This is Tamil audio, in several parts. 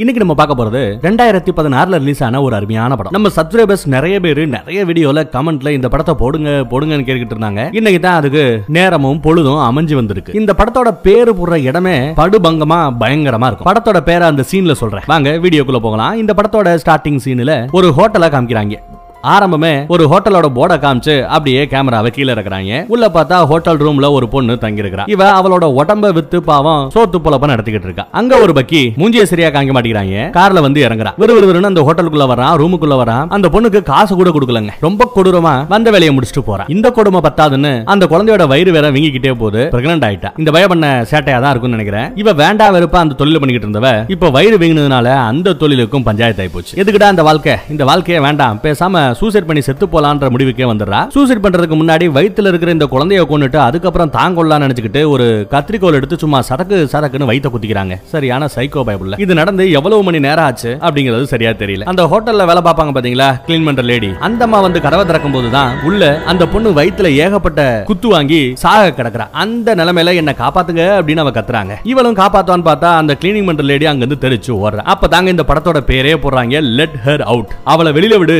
இன்னைக்கு நம்ம பார்க்க போறது ரெண்டாயிரத்தி பதினாறுல ரிலீஸ் ஆன ஒரு அருமையான படம். நம்ம சப்ஸ்கிரைபர்ஸ் நிறைய பேர் நிறைய வீடியோல கமெண்ட்ல இந்த படத்தை போடுங்க போடுங்கன்னு கேட்டுக்கிட்டு இருந்தாங்க. இன்னைக்கு தான் அதுக்கு நேரமும் பொழுதும் அமைஞ்சு வந்திருக்கு. இந்த படத்தோட பேரு போடுற இடமே படுபங்கமா பயங்கரமா இருக்கும். படத்தோட பேரை அந்த சீன்ல சொல்றேன். வாங்க வீடியோக்குள்ள போகலாம். இந்த படத்தோட ஸ்டார்டிங் சீன்ல ஒரு ஹோட்டலை காமிக்கிறாங்க. ஆரம்பமே ஒரு ஹோட்டலோட போர்டை காமிச்சு அப்படியே கேமராவை கீழே இருக்கிறாங்க உள்ள பார்த்தா ஹோட்டல் ரூம்ல ஒரு பொண்ணு தங்கி இருக்கிறா இவ அவளோட உடம்ப வித்து பாவம் சோத்து பொழப்ப நடத்திக்கிட்டு இருக்கா. அங்க ஒரு பக்கி மூஞ்சிய சரியா காங்க மாட்டேங்கிறாங்க. கார்ல வந்து இறங்குறா. விறுவிறுன்னு அந்த ஹோட்டலுக்குள்ள வரான் ரூமுக்குள்ள வரான். அந்த பொண்ணுக்கு காசு கூட கொடுக்கலங்க. ரொம்ப கொடூரமா வந்த வேலையை முடிச்சுட்டு போறான் இந்த கொடுமை பத்தாதுன்னு அந்த குழந்தையோட வயிறு வேற வீங்கிக்கிட்டே போது பிரெக்னன்ட் ஆயிட்டா. இந்த பய பண்ண சேட்டையா தான் இருக்கும்னு நினைக்கிறேன். இவ வேண்டாம் வெறுப்பா அந்த தொழில் பண்ணிக்கிட்டு இருந்தவ இப்ப வயிறு வீங்கினதுனால அந்த தொழிலுக்கும் பஞ்சாயத்து ஆயி போச்சு. எதுக்குடா அந்த வாழ்க்கை? இந்த வாழ்க்கையே வேண்டாம். பேசாம சூசைட் பண்ணி செத்து போலான்ற முடிவுக்கே வந்துடுறா. சூசைட் பண்றதுக்கு முன்னாடி வயித்துல இருக்கிற இந்த குழந்தைய கொண்டுட்டு அதுக்கப்புறம் தாங்கொள்ளலாம் நினைச்சுக்கிட்டு ஒரு கத்திரிக்கோல் எடுத்து சும்மா சரக்கு சரக்குன்னு வயித்த குத்திக்கிறாங்க. சரியான சைக்கோ பைபிள் இது நடந்து எவ்வளவு மணி நேரம் ஆச்சு அப்படிங்கிறது சரியா தெரியல. அந்த ஹோட்டல்ல வேலை பார்ப்பாங்க பாத்தீங்களா? கிளீன் பண்ற லேடி அந்த அம்மா வந்து கதவை திறக்கும் போதுதான் உள்ள அந்த பொண்ணு வயித்துல ஏகப்பட்ட குத்து வாங்கி சாக கிடக்குறா. அந்த நிலைமையில என்ன காப்பாத்துங்க அப்படின்னு அவ கத்துறாங்க. இவளும் காப்பாத்துவான்னு பார்த்தா அந்த கிளீனிங் பண்ற லேடி அங்க இருந்து தெரிச்சு ஓடுற. அப்ப தாங்க இந்த படத்தோட பேரே போடுறாங்க லெட் ஹர் அவுட் அவளை வெளியில விடு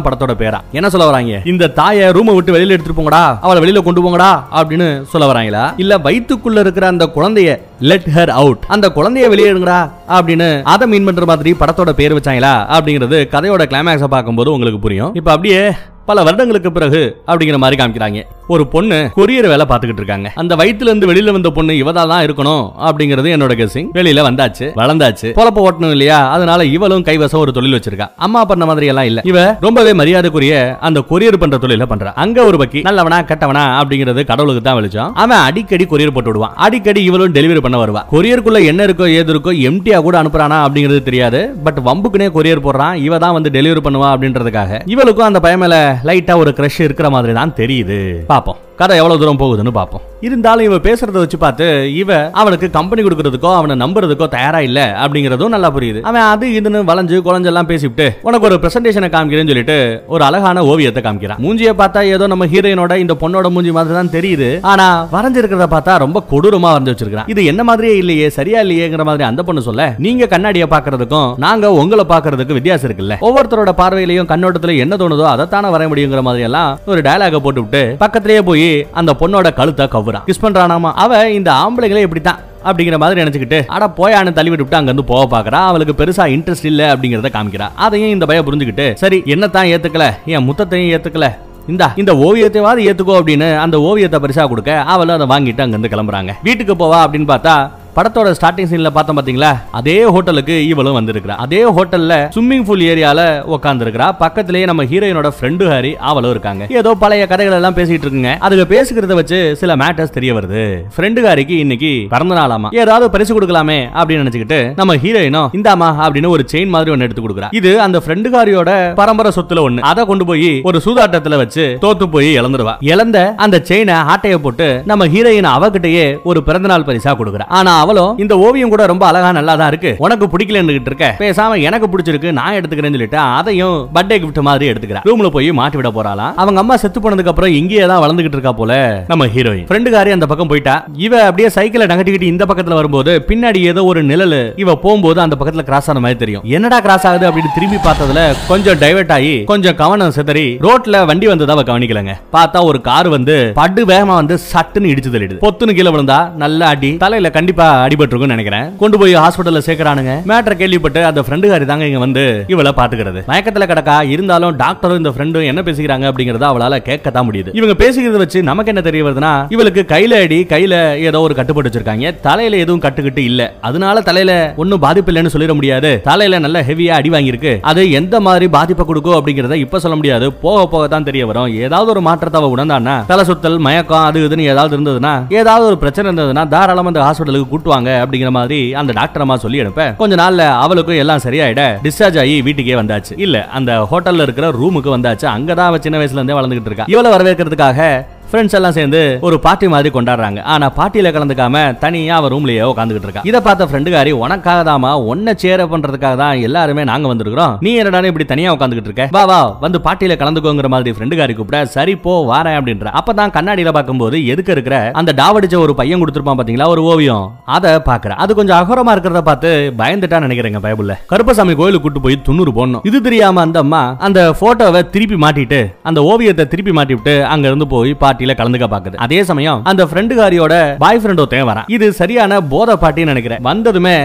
அப்படிங்கறதான் படத்தோட பேரா. என்ன சொல்ல வராங்க? இந்த தாயை ரூமை விட்டு வெளியில எடுத்துட்டு போங்கடா. அவளை வெளியில கொண்டு போங்கடா அப்படின்னு சொல்ல வராங்களா? இல்ல வயிற்றுக்குள்ள இருக்கிற அந்த குழந்தைய லெட் ஹர் அவுட் அந்த குழந்தைய வெளியே எடுங்கடா அப்படின்னு அதை மீன் பண்ற மாதிரி படத்தோட பேர் வச்சாங்களா அப்படிங்கிறது கதையோட கிளைமேக்ஸை பார்க்கும்போது உங்களுக்கு புரியும். இப்ப அப்படியே பல வருடங்களுக்கு பிறகு அப்படிங்கிற மாதிரி காமிக்கிறாங்க. ஒரு பொண்ணு கொரியர் வேலை பார்த்துக்கிட்டு இருக்காங்க. அந்த வயித்துல இருந்து வெளியில வந்த பொண்ணு இவதா தான் இருக்கணும் அப்படிங்கிறது என்னோட கெஸிங் வெளியில வந்தாச்சு வளர்ந்தாச்சு பொழப்ப ஓட்டணும் இல்லையா? அதனால இவளும் கைவசம் ஒரு தொழில் வச்சிருக்கா. அம்மா பண்ண மாதிரி எல்லாம் இல்ல. இவ ரொம்பவே மரியாதைக்குரிய அந்த கொரியர் பண்ற தொழில பண்றா. அங்க ஒரு பக்கி நல்லவனா கெட்டவனா அப்படிங்கிறது கடவுளுக்கு தான் வெளிச்சம். அவன் அடிக்கடி கொரியர் போட்டு விடுவான். அடிக்கடி இவளும் டெலிவரி பண்ண வருவா. கொரியருக்குள்ள என்ன இருக்கோ ஏது இருக்கோ எம்டியா கூட அனுப்புறானா அப்படிங்கிறது தெரியாது. பட் வம்புக்குனே கொரியர் போடுறான். இவ தான் வந்து டெலிவரி பண்ணுவா அப்படின்றதுக்காக. இவளுக்கும் அந்த பயமேல மேல லைட்டா ஒரு கிரஷ் இருக்கிற மாதிரி தான் தெரியுது. பாப்போம் கதை எவ்வளவு தூரம் போகுதுன்னு பார்ப்போம். இருந்தாலும் இவ பேசுறத வச்சு பார்த்து இவ அவனுக்கு கம்பெனி கொடுக்கறதுக்கோ அவனை நம்புறதுக்கோ தயாரா இல்ல அப்படிங்கறதும் நல்லா புரியுது. அவன் அது இதுன்னு வளைஞ்சு குழஞ்செல்லாம் பேசிவிட்டு உனக்கு ஒரு பிரசன்டேஷனை காமிக்கிறேன்னு சொல்லிட்டு ஒரு அழகான ஓவியத்தை காமிக்கிறான். மூஞ்சியை பார்த்தா ஏதோ நம்ம ஹீரோயினோட இந்த பொண்ணோட மூஞ்சி மாதிரி தான் தெரியுது. ஆனா வரைஞ்சிருக்கிறத பார்த்தா ரொம்ப கொடூரமா வரைஞ்சு வச்சிருக்கான் இது என்ன மாதிரியே இல்லையே சரியா இல்லையேங்கிற மாதிரி அந்த பொண்ணு சொல்ல நீங்க கண்ணாடியை பாக்குறதுக்கும் நாங்க உங்களை பாக்குறதுக்கு வித்தியாசம் இருக்குல்ல. ஒவ்வொருத்தரோட பார்வையிலையும் கண்ணோட்டத்துல என்ன தோணுதோ அதைத்தானே வரைய முடியுங்கிற மாதிரி எல்லாம் ஒரு டயலாக போட்டு விட்டு பக்கத்திலேயே போய் அந்த பொண்ணோட கழுத்தை கவுறா கிஸ் பண்றானாமா? அவ இந்த ஆம்பளைங்களே இப்படித்தான் அப்படிங்கிற மாதிரி நினைச்சுக்கிட்டு அட போயானு தள்ளி விட்டு அங்க இருந்து போக பாக்குறா அவளுக்கு பெருசா இன்ட்ரெஸ்ட் இல்ல அப்படிங்கறத காமிக்கிறா. அதையும் இந்த பையன் புரிஞ்சுக்கிட்டு சரி என்னத்தான் ஏத்துக்கல? என் முத்தத்தையும் ஏத்துக்கல. இந்தா இந்த ஓவியத்தைவாது ஏத்துக்கோ அப்படின்னு அந்த ஓவியத்தை பரிசா கொடுக்க அவளும் அதை வாங்கிட்டு அங்க இருந்து கிளம்புறாங்க. வீட்டுக்கு போவா அப்படின்னு பார்த்தா படத்தோட ஸ்டார்டிங் சீன்ல பார்த்தோம் பாத்தீங்களா? அதே ஹோட்டலுக்கு இவளும் வந்திருக்கிறா. அதே ஹோட்டல்ல ஸ்விம்மிங் பூல் ஏரியால உட்கார்ந்து இருக்கிறா பக்கத்திலேயே நம்ம ஹீரோயினோட ஃப்ரெண்டு ஹாரி அவளும் இருக்காங்க. ஏதோ பழைய கதைகள் எல்லாம் பேசிட்டு இருக்குங்க. அதுக்கு பேசுகிறத வச்சு சில மேட்டர்ஸ் தெரிய வருது. ஃப்ரெண்டு ஹாரிக்கு இன்னைக்கு பிறந்த நாளாமா? ஏதாவது பரிசு கொடுக்கலாமே அப்படின்னு நினைச்சுக்கிட்டு நம்ம ஹீரோயினும் இந்தாமா அப்படின்னு ஒரு செயின் மாதிரி ஒன்னு எடுத்து கொடுக்குறா. இது அந்த ஃப்ரெண்டு ஹாரியோட பரம்பரை சொத்துல ஒண்ணு. அதை கொண்டு போய் ஒரு சூதாட்டத்துல வச்சு தோத்து போய் இழந்துருவா. இழந்த அந்த செயினை ஆட்டைய போட்டு நம்ம ஹீரோயின் அவகிட்டயே ஒரு பிறந்தநாள் பரிசா கொடுக்குறா. ஆனா அவளும் இந்த ஓவியம் கூட ரொம்ப அழகா நல்லா தான் இருக்கு. உனக்கு பிடிக்கலன்னு இருக்க. பேசாம எனக்கு பிடிச்சிருக்கு நான் எடுத்துக்கிறேன்னு சொல்லிட்டு அதையும் பர்த்டே கிஃப்ட் மாதிரி எடுத்துக்கிறேன் ரூம்ல போய் மாட்டி விட போறாளாம் அவங்க அம்மா செத்து போனதுக்கு அப்புறம் இங்கேயே தான் வளர்ந்துகிட்டு இருக்கா போல. நம்ம ஹீரோயின் ஃப்ரெண்டுக்காரி அந்த பக்கம் போயிட்டா. இவ அப்படியே சைக்கிளை நகட்டிக்கிட்டு இந்த பக்கத்துல வரும்போது பின்னாடி ஏதோ ஒரு நிழல். இவ போகும்போது அந்த பக்கத்துல கிராஸ் ஆன மாதிரி தெரியும். என்னடா கிராஸ் ஆகுது அப்படின்னு திரும்பி பார்த்ததுல கொஞ்சம் டைவர்ட் ஆகி கொஞ்சம் கவனம் சிதறி ரோட்ல வண்டி வந்ததா அவ கவனிக்கலங்க. பார்த்தா ஒரு கார் வந்து படு வேகமா வந்து சட்டுன்னு இடிச்சு தள்ளிடுது. பொத்துன்னு கீழே விழுந்தா நல்ல அடி. தலையில கண்டிப்பா அடிபட்டிருக்கும் நினைக்கிறேன். கொண்டு போய் ஹாஸ்பிட்டல்ல சேர்க்கறானுங்க. மேட்டர் கேள்விப்பட்டு அந்த ஃப்ரெண்டுகாரி தாங்க இங்க வந்து இவளை பாத்துக்கிறது மயக்கத்துல கிடக்கா இருந்தாலும் டாக்டரும் இந்த ஃப்ரெண்டும் என்ன பேசிக்கிறாங்க அப்படிங்கறத அவளால கேட்கத்தான் முடியுது. இவங்க பேசிக்கிறத வச்சு நமக்கு என்ன தெரிய வருதுன்னா இவளுக்கு கையில அடி கையில ஏதோ ஒரு கட்டுப்பட்டு வச்சிருக்காங்க. தலையில எதுவும் கட்டுக்கிட்டு இல்ல. அதனால தலையில ஒன்னும் பாதிப்பு இல்லைன்னு சொல்லிட முடியாது. தலையில நல்ல ஹெவியா அடி வாங்கியிருக்கு. அது எந்த மாதிரி பாதிப்பை கொடுக்கும் அப்படிங்கறத இப்ப சொல்ல முடியாது. போக போக தான் தெரிய வரும். ஏதாவது ஒரு மாற்றத்தை உணர்ந்தான்னா உணர்ந்தானா தலை சுத்தல் மயக்கம் அது இதுன்னு ஏதாவது இருந்ததுன்னா ஏதாவது ஒரு பிரச்சனை இருந்ததுன்னா தாராளமா அந்த ஹாஸ்பிட்டலுக்கு கூட்டுவாங்க அப்படிங்கிற மாதிரி அந்த டாக்டர் அம்மா சொல்லி அனுப்ப. கொஞ்ச நாள்ல அவளுக்கும் எல்லாம் சரியாயிட டிஸ்சார்ஜ் ஆகி வீட்டுக்கே வந்தாச்சு. இல்ல அந்த ஹோட்டல்ல இருக்கிற ரூமுக்கு வந்தாச்சு. அங்கதான் அவ சின்ன வயசுல இருந்தே வளர்ந்துகிட்டு இருக்கா. இவளை வரவேற்கிறதுக்காக ஃப்ரெண்ட்ஸ் எல்லாம் சேர்ந்து ஒரு பார்ட்டி மாதிரி கொண்டாடுறாங்க. ஆனா பார்ட்டியில கலந்துக்காம தனியா அவர் ரூம்லயே உட்காந்துக்கிட்டு இருக்கா. இதை பார்த்த ஃப்ரெண்டுகாரி உனக்காக தாமா ஒன்ன சேர பண்றதுக்காக தான் எல்லாருமே நாங்க வந்திருக்கிறோம். நீ என்னடா இப்படி தனியா உட்காந்துக்கிட்டு இருக்க? வா வா வந்து பார்ட்டியில கலந்துக்கோங்கிற மாதிரி ஃப்ரெண்டுகாரி கூப்பிட சரி போ வாரேன் அப்படின்ற. அப்பதான் கண்ணாடியில பார்க்கும்போது எதுக்கு இருக்கிற அந்த டாவடிச்ச ஒரு பையன் கொடுத்துருப்பான் பாத்தீங்களா? ஒரு ஓவியம். அதை பாக்குற அது கொஞ்சம் அகோரமா இருக்கிறத பார்த்து பயந்துட்டா நினைக்கிறேங்க பயபுள்ள. கருப்பசாமி கோயிலுக்கு கூட்டு போய் துண்ணூறு போடணும். இது தெரியாம அந்த அம்மா அந்த போட்டோவை திருப்பி மாட்டிட்டு அந்த ஓவியத்தை திருப்பி மாட்டி விட்டு அங்க இருந்து போய் பார்ட்டியில கலந்துக்க பாக்குது. அதே சமயம் அந்த ஃப்ரெண்டுகாரியோட பாய் ஃப்ரெண்ட் ஒருத்தன் வரான். இது சரியான போத பாட்டின்னு நினைக்கிறேன். வந்ததுமே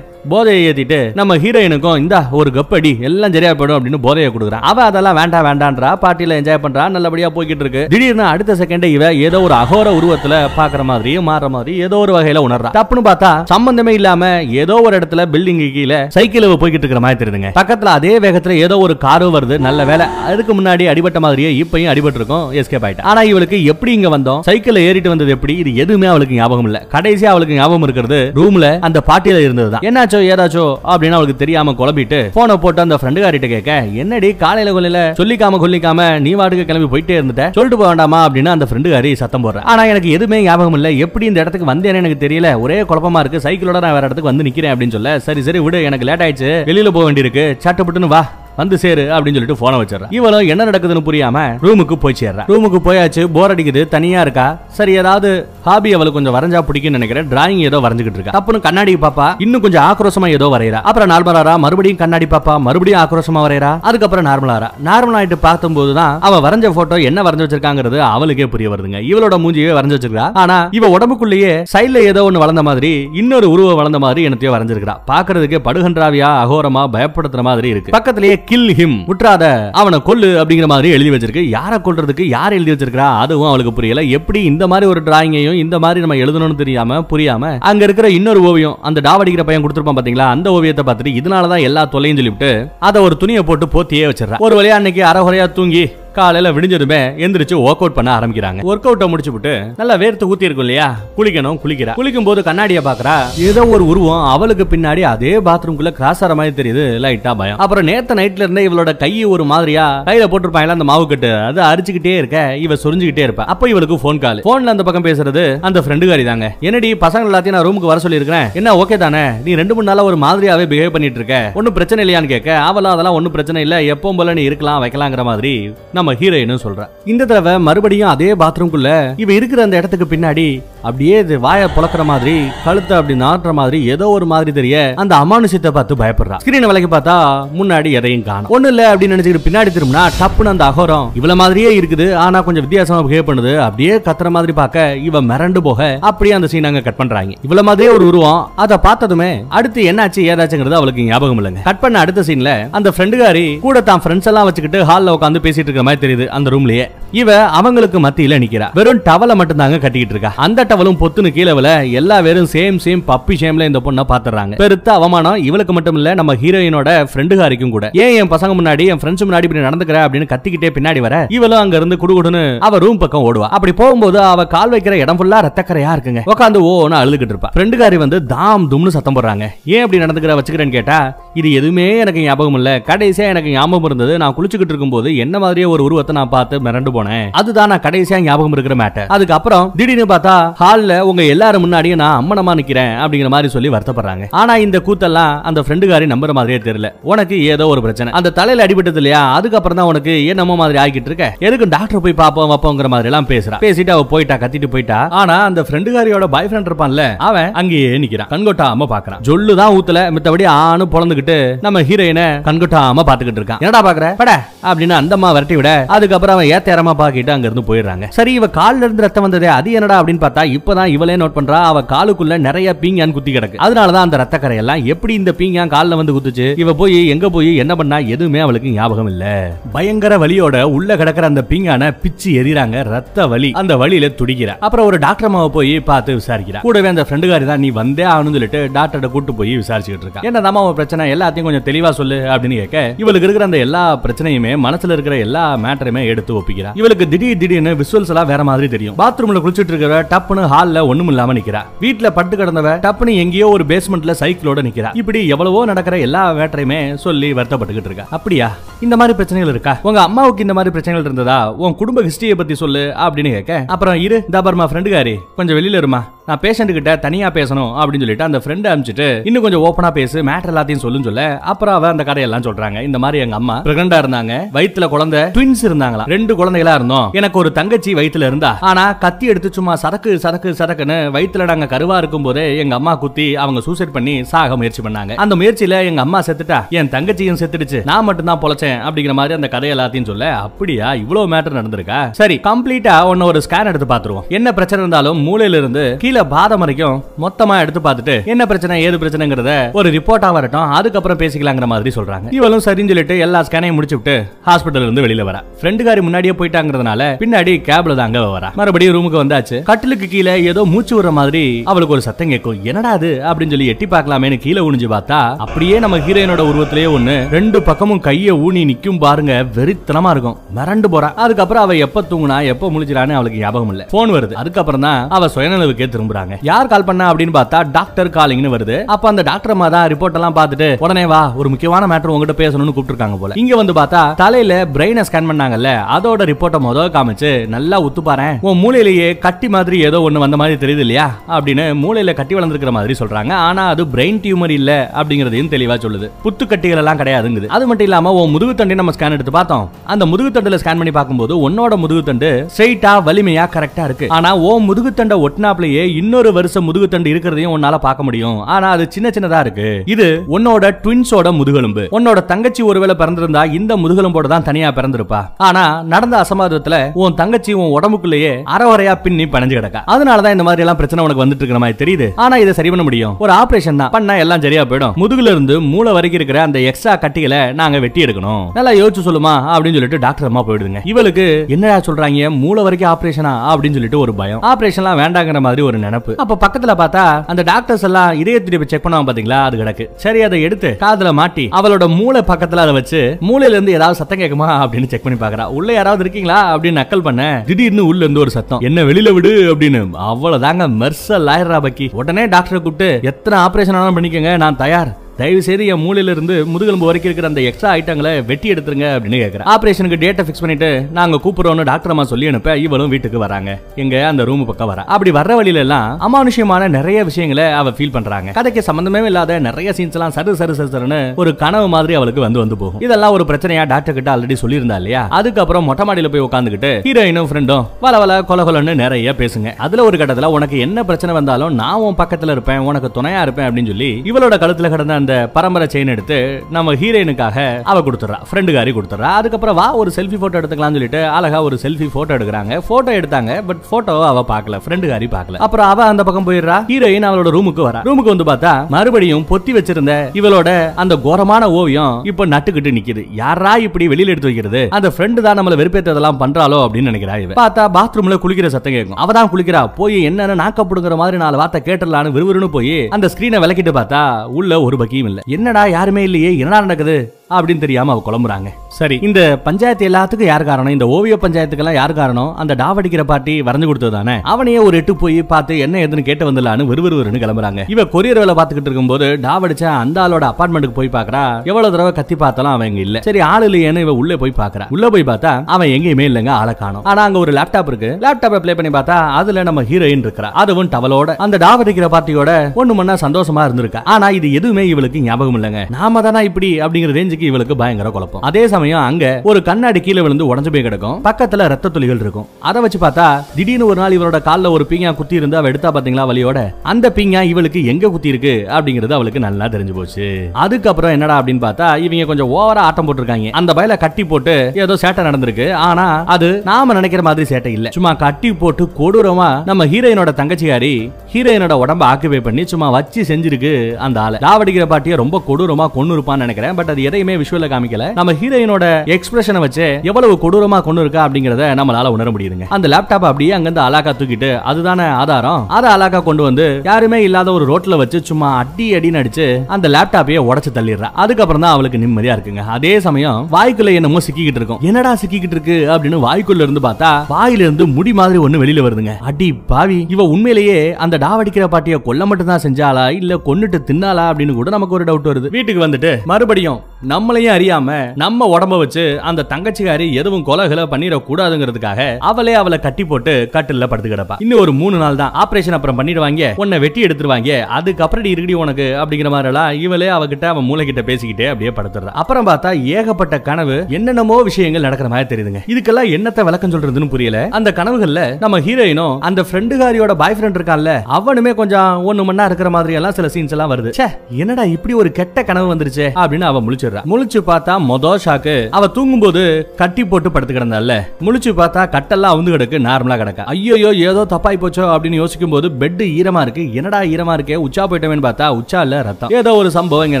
போதையை ஏத்திட்டு நம்ம ஹீரோயினுக்கும் இந்த ஒரு கப்படி எல்லாம் சரியா போயிடும் அப்படின்னு போதையை கொடுக்குறான். அவ அதெல்லாம் வேண்டாம் வேண்டான்றா பார்ட்டியில என்ஜாய் பண்றா நல்லபடியா போய்கிட்டு இருக்கு. திடீர்னு அடுத்த செகண்ட் இவ ஏதோ ஒரு அகோர உருவத்துல பாக்குற மாதிரி மாற மாதிரி ஏதோ ஒரு வகையில உணர்றா. தப்புன்னு பார்த்தா சம்பந்தமே இல்லாம ஏதோ ஒரு இடத்துல பில்டிங் கீழே சைக்கிள் போய்கிட்டு இருக்கிற மாதிரி தெரியுதுங்க. பக்கத்துல அதே வேகத்துல ஏதோ ஒரு காரும் வருது நல்ல வேலை அதுக்கு முன்னாடி அடிபட்ட மாதிரியே இப்பயும் அடிபட்டு இருக்கும் எஸ்கேப் ஆயிட்டு. ஆனா இவளுக்கு எப்படி இங்க வந்தோம்? சைக்கிள் ஏறிட்டு வந்தது எப்படி? இது எதுவுமே அவளுக்கு ஞாபகம் இல்ல. கடைசியா அவளுக்கு ஞாபகம் இருக்கிறது ரூம்ல அந்த பாட்டியில இருந்ததுதான். என்னாச்சு? ஏதாச்சோ அப்படின்னு அவளுக்கு தெரியாம குழப்பிட்டு போனை போட்டு அந்த ஃப்ரெண்டு காரிட்ட கேட்க என்னடி காலையில கொல்லையில சொல்லிக்காம கொல்லிக்காம நீ வாட்டுக்கு கிளம்பி போயிட்டே இருந்துட்ட? சொல்லிட்டு போக வேண்டாமா? அப்படின்னு அந்த ஃப்ரெண்டு காரி சத்தம் போடுற. ஆனா எனக்கு எதுவுமே ஞாபகம் இல்ல. எப்படி இந்த இடத்துக்கு வந்தேன்னு எனக்கு தெரியல. ஒரே குழப்பமா இருக்கு. சைக்கிளோட நான் வேற இடத்துக்கு வந்து நிக்கிறேன் அப்படின்னு சொல்ல சரி சரி விடு. எனக்கு லேட் ஆயிடுச்சு. வெளியில போக வேண்டியிருக்கு. சட்டுப்பட்டுன்னு வா. வந்து சேரு அப்படின்னு சொல்லிட்டு போனை வச்சிடறான். இவளும் என்ன நடக்குதுன்னு புரியாம ரூமுக்கு போய் சேர்றா. ரூமுக்கு போயாச்சு போர் அடிக்குது தனியா இருக்கா? சரி ஏதாவது ஹாபி அவளுக்கு கொஞ்சம் வரைஞ்சா பிடிக்கும்னு நினைக்கிறேன். டிராயிங் ஏதோ வரைஞ்சுக்கிட்டு இருக்கா. அப்புறம் கண்ணாடி பாப்பா இன்னும் கொஞ்சம் ஆக்ரோஷமா ஏதோ வரையறா. அப்புறம் நார்மலாரா மறுபடியும் கண்ணாடி பாப்பா மறுபடியும் ஆக்ரோஷமா வரையறா. அதுக்கப்புறம் நார்மலாரா நார்மல் ஆயிட்டு பார்க்கும்போது தான் அவ வரைஞ்ச போட்டோ என்ன வரைஞ்சு வச்சிருக்காங்கிறது அவளுக்கே புரிய வருதுங்க. இவளோட மூஞ்சியே வரைஞ்சு வச்சிருக்கா. ஆனா இவ உடம்புக்குள்ளேயே சைடுல ஏதோ ஒன்னு வளர்ந்த மாதிரி இன்னொரு உருவ வளர்ந்த மாதிரி என்னத்தையோ வரைஞ்சிருக்கா. பாக்குறதுக்கு படுகன்றாவியா அகோரமா பயப்படுத்துற மாதிரி இருக்கு. பக்கத்திலேயே கில் ஹிம் முற்றாத. அவனை கொல்லு அப்படிங்கிற மாதிரி எழுதி வச்சிருக்கு. யாரை கொல்றதுக்கு யார் எழுதி வச்சிருக்கா அதுவும் அவளுக்கு புரியல. எப்படி இந்த மாதிரி ஒரு டிராயிங்கையும் இந்த மாதிரி நம்ம எழுதணும்னு தெரியாம புரியாம அங்க இருக்கிற இன்னொரு ஓவியம் அந்த டாவடிக்கிற பையன் கொடுத்திருப்பான் பாத்தீங்களா? அந்த ஓவியத்தை பார்த்துட்டு இதனாலதான் எல்லா தொல்லையும் சொல்லிவிட்டு அதை ஒரு துணியை போட்டு போத்தியே வச்சிடறா. ஒரு வழியா அன்னைக்கு அரைகுறையா தூங்கி காலையில விடிஞ்சதுமே எந்திரிச்சு ஒர்க் அவுட் பண்ண ஆரம்பிக்கிறாங்க. ஒர்க் அவுட்டை முடிச்சு விட்டு நல்லா வேர்த்து ஊத்தி இருக்கும் இல்லையா? குளிக்கணும் குளிக்கிறா. குளிக்கும் போது கண்ணாடிய பாக்குறா ஏதோ ஒரு உருவம் அவளுக்கு பின்னாடி அதே பாத்ரூம்குள்ள கிராஸ் ஆற மாதிரி தெரியுது. லைட்டா பயம். அப்புறம் நேத்த நைட்ல இருந்தே இவளோட கை ஒரு மாதிரியா கையில போட்டிருப்பாங்கல்ல அந்த மாவு கட்டு அது அரிச்சுக்கிட்டே இருக்க இவ சொரிஞ்சுக்கிட்டே இருப்பா. அப்ப இவளுக்கு போன் கால் போன்ல அந்த பக்கம் பேசுறது அந்த ஃப்ரெண்டுகாரி தாங்க என்னடி பசங்க எல்லாத்தையும் நான் ரூமுக்கு வர சொல்லியிருக்கேன் என்ன ஓகே தானே? நீ ரெண்டு மூணு நாளா ஒரு மாதிரியாவே பிஹேவ் பண்ணிட்டு இருக்க. ஒன்னும் பிரச்சனை இல்லையான்னு கேட்க. அவளா அதெல்லாம் ஒன்னும் பிரச்சனை இல்ல. எப்பவும் போல நீ இருக்கலாம் வைக்கலாங்கிற மாதிரி நம்ம ஹீரோயினும் சொல்ற. இந்த தடவை மறுபடியும் அதே பாத்ரூம்குள்ள இவ இருக்கிற அந்த இடத்துக்கு பின்னாடி அப்படியே இது வாயை புழக்கிற மாதிரி கழுத்தை அப்படி நாட்டுற மாதிரி ஏதோ ஒரு மாதிரி தெரிய அந்த அமானுஷத்தை பார்த்து பயப்படுறா. ஸ்கிரீன் விலைக்கு பார்த்தா முன்னாடி எதையும் காணும். ஒண்ணு இல்ல அப்படின்னு நினைச்சுக்கிட்டு பின்னாடி திரும்பினா டப்புன்னு அந்த அகோரம் இவ்வளவு மாதிரியே இருக்குது ஆனா கொஞ்சம் வித்தியாசமா பிஹேவ் பண்ணுது அப்படியே கத்துற மாதிரி பார்க்க இவ மிரண்டு போக அப்படியே அந்த சீன் அங்க கட் பண்றாங்க. இவ்வளவு மாதிரியே ஒரு உருவம் அதை பார்த்ததுமே அடுத்து என்னாச்சு ஏதாச்சுங்கிறது அவளுக்கு ஞாபகம் இல்லைங்க. கட் பண்ண அடுத்த சீன்ல அந்த ஃப்ரெண்டுகாரி கூட தான் ஃப்ரெண்ட்ஸ் எல்லாம் வச்சுக்கிட்டு ஹால்ல உட்காந்து பேசிட்டு இருக்கிற மாதிரி மாதிரி தெரியுது அந்த ரூம்லயே இவ அவங்களுக்கு மத்தியில நிக்கிறா. வெறும் டவலை மட்டும் தாங்க கட்டிக்கிட்டு இருக்கா. அந்த டவலும் பொத்துன்னு கீழே விழ எல்லா பேரும் சேம் சேம் பப்பி சேம்ல இந்த பொண்ணை பாத்துறாங்க பெருத்த அவமானம் இவளுக்கு மட்டும் இல்ல நம்ம ஹீரோயினோட ஃப்ரெண்டுகாரிக்கும் கூட. ஏன் என் பசங்க முன்னாடி என் ஃப்ரெண்ட்ஸ் முன்னாடி இப்படி நடந்துக்கிற அப்படின்னு கத்திக்கிட்டே பின்னாடி வர? இவளும் அங்க இருந்து குடுகுடுன்னு அவ ரூம் பக்கம் ஓடுவா. அப்படி போகும்போது அவ கால் வைக்கிற இடம் ஃபுல்லா ரத்தக்கரையா இருக்குங்க. உட்காந்து ஓன்னு அழுதுகிட்டு இருப்பா. ஃப்ரெண்டுகாரி வந்து தாம் தும்னு சத்தம் போடுறாங்க. ஏன் இப்படி நடந்துக்கிற வச்சுக்கிறேன்னு கேட்டா இது எதுவுமே எனக்கு ஞாபகம் இல்ல. கடைசியா எனக்கு ஞாபகம் இருந்தது நான் குளிச்சுக்கிட்டு இருக்கும்போது என்ன மாதிரியே ஒரு உருவத்தை நான் பார்த்து மிரண்டு போனேன். அதுதான் நான் கடைசியா ஞாபகம் இருக்கிற மேட்டர் அதுக்கப்புறம் திடீர்னு பார்த்தா ஹால்ல உங்க எல்லாரும் முன்னாடியும் நான் அம்மனமா நிக்கிறேன் அப்படிங்கிற மாதிரி சொல்லி வருத்தப்படுறாங்க. ஆனா இந்த கூத்தெல்லாம் அந்த ஃப்ரெண்டுகாரி நம்புற மாதிரியே தெரியல. உனக்கு ஏதோ ஒரு பிரச்சனை. அந்த தலையில அடிபட்டது இல்லையா? அதுக்கப்புறம் தான் உனக்கு ஏன் நம்ம மாதிரி ஆகிட்டு இருக்க. எதுக்கு டாக்டர் போய் பாப்போம் வப்போங்கிற மாதிரி எல்லாம் பேசுறா. பேசிட்டு அவ போயிட்டா கத்திட்டு போயிட்டா. ஆனா அந்த ஃப்ரெண்டுகாரியோட பாய் ஃப்ரெண்ட் இருப்பான்ல அவன் அங்கேயே நிக்கிறான். கண்கொட்டாம பாக்குறான் ஜொல்லு தான் ஊத்துல மித்தபடி ஆணும் பொழந்துகிட்டு நம்ம ஹீரோயினை கண்கொட்டாம பாத்துக்கிட்டு இருக்கான். என்னடா பாக்குற பட அப்படின்னு அந்த அம்மா விரட்டி விட அதுக்கப்புறம் அவன் ஏத்தேரமா பாக்கிட்டு அங்க இருந்து போயிடுறாங்க. சரி இவ கால்ல இருந்து ரத்தம் வந்ததே அது என்னடா அப்படின்னு பார்த்தா இப்பதான் இவளே நோட் பண்றா அவ காலுக்குள்ள நிறைய பீங்கான் குத்தி கிடக்கு. அதனாலதான் அந்த ரத்த கரை எல்லாம் எப்படி இந்த பீங்கான் கால்ல வந்து குத்துச்சு? இவ போய் எங்க போய் என்ன பண்ணா எதுவுமே அவளுக்கு ஞாபகம் இல்ல. பயங்கர வலியோட உள்ள கிடக்கிற அந்த பீங்கான பிச்சு எறிறாங்க ரத்த வலி. அந்த வழியில துடிக்கிற. அப்புறம் ஒரு டாக்டர் அம்மாவை போய் பார்த்து விசாரிக்கிறா. கூடவே அந்த ஃப்ரெண்டுகாரி தான் நீ வந்தே ஆகணும்னு சொல்லிட்டு டாக்டர்கிட்ட கூட்டு போய் விசாரிச்சுக்கிட்டு இருக்கா. என்ன தாமா பிரச்சனை? எல்லாத்தையும் கொஞ்சம் தெளிவா சொல்லு அப்படின்னு கேட்க இவளுக்கு இருக்கிற அந்த எல்லா பிரச்சனையுமே மனசுல இருக்கிற எல்லா மேட்டருமே எடுத்து ஒப்பிக்கிறா. இவளுக்கு திடீர் திடீர்னு விசுவல்ஸ் எல்லாம் வேற மாதிரி தெரியும். பாத்ரூம்ல குளிச்சிட்டு இருக்கிற டப்புனு ஹால்ல ஒண்ணும் இல்லாம நிக்கிறா. வீட்டுல பட்டு கிடந்தவ டப்புனு எங்கேயோ ஒரு பேஸ்மெண்ட்ல சைக்கிளோட நிக்கிறா. இப்படி எவ்வளவோ நடக்கிற எல்லா மேட்டரையுமே சொல்லி வருத்தப்பட்டுக்கிட்டு இருக்கா. அப்படியா? இந்த மாதிரி பிரச்சனைகள் இருக்கா? உங்க அம்மாவுக்கு இந்த மாதிரி பிரச்சனைகள் இருந்ததா? உன் குடும்ப ஹிஸ்டரியை பத்தி சொல்லு அப்படின்னு கேட்க அப்புறம் இரு தாபர்மா ஃப்ரெண்டு காரி கொஞ்சம் வெளியில இருமா நான் பேஷண்ட் கிட்ட தனியா பேசணும் அப்படின்னு சொல்லிட்டு அந்த ஃப்ரெண்ட் அனுப்பிச்சிட்டு இன்னும் கொஞ்சம் ஓப்பனா பேசு மேட்டர் எல்லாத்தையும் சொல்லுன்னு சொல்ல அப்புறம் அவ அந்த கதையெல்லாம் சொல்றாங்க. இந்த மாதிரி எங்க அம்மா பிரெக்னண்டா இருந்தாங்க வயிற்றுல குழந்தை ட்வின்ஸ் இருந்தாங்களா? ரெண்டு குழந்தைகளா இருந்தோம். எனக்கு ஒரு தங்கச்சி வயித்துல இருந்தா. ஆனா கத்தி எடுத்து சும்மா சதக்கு சதக்கு சதக்குன்னு வயித்துல நாங்க கருவா இருக்கும் போதே எங்க அம்மா குத்தி அவங்க சூசைட் பண்ணி சாக முயற்சி பண்ணாங்க. அந்த முயற்சியில எங்க அம்மா செத்துட்டா. என் தங்கச்சியும் செத்துடுச்சு. நான் மட்டும் தான் பொழைச்சேன் அப்படிங்கிற மாதிரி அந்த கதை எல்லாத்தையும் சொல்ல அப்படியா இவ்வளவு மேட்டர் நடந்திருக்கா? சரி கம்ப்ளீட்டா ஒன்னு ஒரு ஸ்கேன் எடுத்து பாத்துருவோம் என்ன பிரச்சனை இருந்தாலும் மூளையில இருந்து கீழே பாதம் வரைக்கும் மொத்தமா எடுத்து பார்த்துட்டு என்ன பிரச்சனை ஏது பிரச்சனைங்கிறத ஒரு ரிப்போர்ட்டா வரட்டும். அதுக்கப்புறம் பேசிக்கலாங்கிற மாதிரி சொல்றாங்க. இவளும் சரின்னு சொல்லிட்டு எல்லா ஸ்கேனையும் முடிச்சு விட்டு ஹாஸ்பிட்டல் இருந்து வெளியில வர ஃப்ரெண்டுகாரி முன்னாடியே போயிட்டாங்கிறதுனால பின்னாடி கேப்ல தாங்க வரா. மறுபடியும் ரூமுக்கு வந்தாச்சு. கட்டிலுக்கு கீழே ஏதோ மூச்சு விடுற மாதிரி அவளுக்கு ஒரு சத்தம் கேட்கும். என்னடா அது? அப்படின்னு சொல்லி எட்டி பார்க்கலாமேனு கீழே உணிஞ்சு பார்த்தா அப்படியே நம்ம ஹீரோயினோட உருவத்திலேயே ஒண்ணு ரெண்டு பக்கமும் கைய ஊனி நிக்கும் பாருங்க வெறித்தனமா இருக்கும். மிரண்டு போறா. அதுக்கப்புறம் அவ எப்ப தூங்குனா எப்ப முழிச்சிடான்னு அவளுக்கு ஞாபகம் இல்ல. போன் வருது. அதுக்கப்புறம் தான் அவ சுயநலவுக்கே திரும்புறாங்க. யார் கால் பண்ணா? அப்படின்னு பார்த்தா டாக்டர் காலிங்னு வருது. அப்ப அந்த டாக்டர் அம்மா தான் ரிப்போர்ட் எல்லாம் பார்த்துட்டு உடனே வா ஒரு முக்கியமான மேட்டர் உங்ககிட்ட பேசணும்னு கூப்பிட்டுருக்காங்க போல. இங்க வந்து பார்த்தா தலையில பிரெயினை ஸ்கேன் பண்ணாங்கல்ல அதோட ரிப்போர்ட்டை முதல் காமிச்சு நல்லா உத்து பாரு உன் மூளையிலேயே கட்டி மாதிரி ஏதோ ஒண்ணு வந்த மாதிரி தெரியுது இல்லையா? அப்படின்னு மூளையில கட்டி வளர்ந்துருக்கிற மாதிரி சொல்றாங்க. ஆனா அது பிரெயின் டியூமர் இல்ல அப்படிங்கறதையும் தெளிவா சொல்லுது. புத்து கட்டிகள் எல்லாம் கிடையாதுங்குது. அது மட்டும் இல்லாம உன் முதுகு தண்டை நம்ம ஸ்கேன் எடுத்து பார்த்தோம். அந்த முதுகு தண்டுல ஸ்கேன் பண்ணி பார்க்கும்போது உன்னோட முதுகு தண்டு ஸ்ட்ரைட்டா வலிமையா கரெக்டா இருக்கு. ஆனா உன் முதுகு தண்டை ஒட்டினாப்லயே இன்னொரு வருஷம் முதுகு தண்டு இருக்கிறதையும் உன்னால பார்க்க முடியும். ஆனா அது சின்ன சின்னதா இருக்கு. இது உன்னோட ட்வின்ஸோட முதுகெலும்பு. உன்னோட தங்கச்சி ஒருவேளை பிறந்திருந்தா இந்த முதுகெலும்போட தான் தனியா பிறந்திருப்பா. ஆனா நடந்த அசம்பாவிதத்துல உன் தங்கச்சி உன் உடம்புக்குள்ளேயே அறவரையா பின்னி பணஞ்சு கிடக்கா. அதனாலதான் இந்த மாதிரி எல்லாம் பிரச்சனை உனக்கு வந்துட்டு இருக்கிற மாதிரி தெரியுது. ஆனா இதை சரி பண்ண முடியும். ஒரு ஆபரேஷன் தான். பண்ணா எல்லாம் சரியா போயிடும். முதுகுல இருந்து மூளை வரைக்கும் இருக்கிற அந்த எக்ஸ்ட்ரா கட்டிகளை நாங்க வெட்டி எடுக்கணும். நல்லா யோசிச்சு சொல்லுமா அப்படின்னு சொல்லிட்டு டாக்டர் அம்மா போயிடுதுங்க. இவளுக்கு என்னடா சொல்றாங்க? மூளை வரைக்கும் ஆபரேஷனா அப்படின்னு சொல்லிட்டு ஒரு பயம். ஆபரேஷன்லாம் வேண்டாங்கிற மாதிரி ஒரு நினைப்பு. அப்ப பக்கத்துல பார்த்தா அந்த டாக்டர்ஸ் எல்லாம் இதய துடிப்பு செக் பண்ணுவாங்க பாத்தீங்களா? அது கிடக்கு. சரி அதை எடுத்து காதுல மாட்டி அவளோட மூளை பக்கத்துல அதை வச்சு மூளையில இருந்து ஏதாவது சத்தம் கேட்குமா அப்படின்னு செக் பண்ணி பாக்குறா. உள்ள யாராவது இருக்கீங்களா? அப்படின்னு நக்கல் பண்ண. திடீர்னு உள்ள இருந்து ஒரு சத்தம். என்ன வெளியில விடு அப்படின்னு. அவ்வளவுதாங்க மெர்சல் ஆயிரா பக்கி. உடனே டாக்டரை கூப்பிட்டு எத்தனை ஆபரேஷன் ஆனாலும் பண்ணிக்கோங்க நான் தயார். தயவு செய்து என் மூலையில இருந்து முதுகெலும்பு வரைக்கும் இருக்கிற அந்த எக்ஸ்ட்ரா ஐட்டங்களை வெட்டி எடுத்துருங்க அப்படின்னு கேட்கிறேன் ஆபரேஷனுக்கு டேட்டை ஃபிக்ஸ் பண்ணிட்டு நாங்க கூப்பிடுறோம்னு டாக்டர் அம்மா சொல்லி அனுப்ப இவளும் வீட்டுக்கு வராங்க. எங்க அந்த ரூம் பக்கம் வர. அப்படி வர்ற வழியில எல்லாம் அமானுஷ்யமான நிறைய விஷயங்களை அவ ஃபீல் பண்றாங்க. கதைக்கு சம்பந்தமே இல்லாத நிறைய சீன்ஸ் எல்லாம் சரு சரு சரு சருன்னு ஒரு கனவு மாதிரி அவளுக்கு வந்து வந்து போகும். இதெல்லாம் ஒரு பிரச்சனையா டாக்டர் கிட்ட ஆல்ரெடி சொல்லியிருந்தா இல்லையா? அதுக்கப்புறம் மொட்டை மாடியில போய் உட்காந்துக்கிட்டு ஹீரோயினும் ஃப்ரெண்டும் வல வல கொல கொலன்னு நிறைய பேசுங்க. அதுல ஒரு கட்டத்துல உனக்கு என்ன பிரச்சனை வந்தாலும் நான் உன் பக்கத்துல இருப்பேன் உனக்கு துணையா இருப்பேன் அப்படின்னு சொல்லி இவளோட கழுத்துல கடந்த அந்த பரம்பரை செயின் எடுத்து நம்ம ஹீரோயினுக்காக அவ கொடுத்துறா ஃப்ரெண்டுகாரி கொடுத்துறா அதுக்கப்புறம் வா ஒரு செல்ஃபி ஃபோட்டோ எடுத்துக்கலாம்னு சொல்லிட்டு அழகா ஒரு செல்ஃபி ஃபோட்டோ எடுக்கிறாங்க. ஃபோட்டோ எடுத்தாங்க பட் ஃபோட்டோவை அவ பார்க்கல ஃப்ரெண்டுக்காரி பார்க்கல. அப்புறம் அவ அந்த பக்கம் போயிடுறா ஹீரோயின் அவளோட ரூமுக்கு வரா. ரூமுக்கு வந்து பார்த்தா மறுபடியும் பொத்தி வச்சிருந்த இவளோட அந்த கோரமான ஓவியம் இப்ப நட்டுக்கிட்டு நிக்குது. யாரா இப்படி வெளியில எடுத்து வைக்கிறது? அந்த ஃப்ரெண்டு தான் நம்மள வெறுப்பேற்றதெல்லாம் பண்றாளோ அப்படின்னு நினைக்கிறா இவ. பார்த்தா பாத்ரூம்ல குளிக்கிற சத்தம் கேட்கும். அவ தான் குளிக்கிறா போய் என்னன்னு நாக்கப்படுங்கிற மாதிரி நாலு வார்த்தை கேட்டலான்னு விறுவிறுன்னு போய் அந்த ஸ்கிரீனை விளக்கிட்டு பார்த்தா உள்ள ஒரு பக்கியும் இல்ல. என்னடா யாருமே இல்லையே? என்னடா நடக்குது? அப்படின்னு தெரியாம அவ குழம்புறாங்க. சரி. இந்த பஞ்சாயத்து எல்லாத்துக்கும் யார் காரணம்? இந்த ஓவிய பஞ்சாயத்துக்கெல்லாம் யார் காரணம்? அந்த டாவடிக்கிற பாட்டி வரைஞ்சு கொடுத்தது தானே அவனையே ஒரு எட்டு போய் பார்த்து என்ன ஏதுன்னு கேட்டு வந்துடலான்னு விறுவிறுன்னு கிளம்புறாங்க. இவ கொரியர் வேலை பார்த்துக்கிட்டு இருக்கும்போது டாவடிச்ச அந்த ஆளோட அபார்ட்மெண்ட்டுக்கு போய் பாக்குறா எவ்வளவு தடவை கத்தி பார்த்தாலும் அவன் இங்க இல்ல. சரி ஆள் இல்லையேன்னு இவ உள்ள போய் பாக்குறா உள்ள போய் பார்த்தா அவன் எங்கேயுமே இல்லைங்க ஆளை காணும். ஆனா அங்க ஒரு லேப்டாப் இருக்கு. லேப்டாப்பை ப்ளே பண்ணி பார்த்தா அதுல நம்ம ஹீரோயின் இருக்கிறா. அதுவும் டவலோட. அந்த டாவடிக்கிற பார்ட்டியோட ஒண்ணு மண்ணா சந்தோஷமா இருந்திருக்கா. ஆனா இது எதுவுமே இவளுக்கு ஞாபகம் இல்லைங்க. நாம தானா இப்படி அப்படிங்கிற ரேஞ்சுக்கு இவளுக்கு பயங்கர குழப்பம். அதே சமயம் அங்க ஒரு கண்ணாடி கீழே விழுந்து உடஞ்சு போய் கிடக்கும். பக்கத்துல ரத்த துளிகள் இருக்கும். அதை வச்சு பார்த்தா திடீர்னு ஒரு நாள் இவரோட கால்ல ஒரு பீங்கா குத்தி இருந்து அவ எடுத்தா பாத்தீங்களா வழியோட அந்த பீங்கா இவளுக்கு எங்க குத்தி இருக்கு? அப்படிங்கிறது அவளுக்கு நல்லா தெரிஞ்சு போச்சு. அதுக்கப்புறம் என்னடா அப்படின்னு பார்த்தா இவங்க கொஞ்சம் ஓவரா ஆட்டம் போட்டிருக்காங்க. அந்த பயல கட்டி போட்டு ஏதோ சேட்டை நடந்திருக்கு. ஆனா அது நாம நினைக்கிற மாதிரி சேட்டை இல்ல. சும்மா கட்டி போட்டு கொடூரமா நம்ம ஹீரோயினோட தங்கச்சியாரி ஹீரோயினோட உடம்ப ஆக்குபை பண்ணி சும்மா வச்சு செஞ்சிருக்கு அந்த ஆளை. லாவடிக்கிற பாட்டியை ரொம்ப கொடூரமா கொண்டு இருப்பான்னு நினைக்கிறேன். பட் அது எதையுமே எதையுமே விஷுவல காமிக்கல. நம்ம ஹீரோயினோட எக்ஸ்பிரஷனை வச்சு எவ்வளவு கொடூரமா கொண்டு இருக்கா அப்படிங்கறத நம்மளால உணர முடியுதுங்க. அந்த லேப்டாப் அப்படியே அங்கிருந்து அலாக்கா தூக்கிட்டு அதுதானே ஆதாரம்? அதை அலாக்கா கொண்டு வந்து யாருமே இல்லாத ஒரு ரோட்ல வச்சு சும்மா அடி அடின்னு அடிச்சு அந்த லேப்டாப்பையே உடச்சு தள்ளிடுறா. அதுக்கப்புறம் தான் அவளுக்கு நிம்மதியா இருக்குங்க. அதே சமயம் வாய்க்குள்ள என்னமோ சிக்கிக்கிட்டு இருக்கும். என்னடா சிக்கிக்கிட்டு இருக்கு அப்படின்னு வாய்க்குள்ள இருந்து பார்த்தா வாயில இருந்து முடி மாதிரி ஒண்ணு வெளியில வருதுங்க. அடி பாவி இவ உண்மையிலேயே அந்த டாவடிக்கிற பாட்டிய கொல்ல மட்டும் தான் செஞ்சாளா? இல்ல கொன்னுட்டு தின்னாலா அப்படின்னு கூட நமக்கு ஒரு டவுட் வருது. வீட்டுக்கு வந்துட்டு மறுபடியும் நம்மளையும் அறியாம நம்ம உடம்ப வச்சு அந்த தங்கச்சிக்காரி எதுவும் கொலைகளை பண்ணிட கூடாதுங்கிறதுக்காக அவளே அவளை கட்டி போட்டு கட்டில படுத்து கிடப்பா. இன்னும் ஒரு மூணு நாள் தான். ஆபரேஷன் அப்புறம் பண்ணிடுவாங்க. உன்னை வெட்டி எடுத்துருவாங்க. அதுக்கப்புறம் இருக்கடி உனக்கு அப்படிங்கிற மாதிரி எல்லாம் இவளே அவகிட்ட அவன் மூளை கிட்ட பேசிக்கிட்டே அப்படியே படுத்துறா அப்புறம் பார்த்தா ஏகப்பட்ட கனவு என்னென்னமோ விஷயங்கள் நடக்கிற மாதிரி தெரியுதுங்க. இதுக்கெல்லாம் என்னத்த விளக்கம் சொல்றதுன்னு புரியல. அந்த கனவுகள்ல நம்ம ஹீரோயினும் அந்த ஃப்ரெண்டுகாரியோட பாய் ஃப்ரெண்ட் இருக்கான்ல அவனுமே கொஞ்சம் ஒன்னு மண்ணா இருக்கிற மாதிரி எல்லாம் சில சீன்ஸ் எல்லாம் வருது. ச்சே என்னடா இப்படி ஒரு கெட்ட கனவு வந்துருச்சு அப்படின்னு அவன் முழிச்சிடுறா. முழிச்சு பார்த்தா மொதல் ஷாக்கு. அவ தூங்கும்போது கட்டி போட்டு படுத்து கிடந்தால முழிச்சு பார்த்தா கட்டெல்லாம் அவுந்து கிடக்கு நார்மலா கிடக்க. ஐயோ ஏதோ தப்பாய் போச்சோ அப்படின்னு யோசிக்கும் போது பெட் ஈரமா இருக்கு. என்னடா ஈரமா இருக்கே? உச்சா போயிட்டவன் பார்த்தா உச்சா இல்ல ரத்தம். ஏதோ ஒரு சம்பவம் இங்க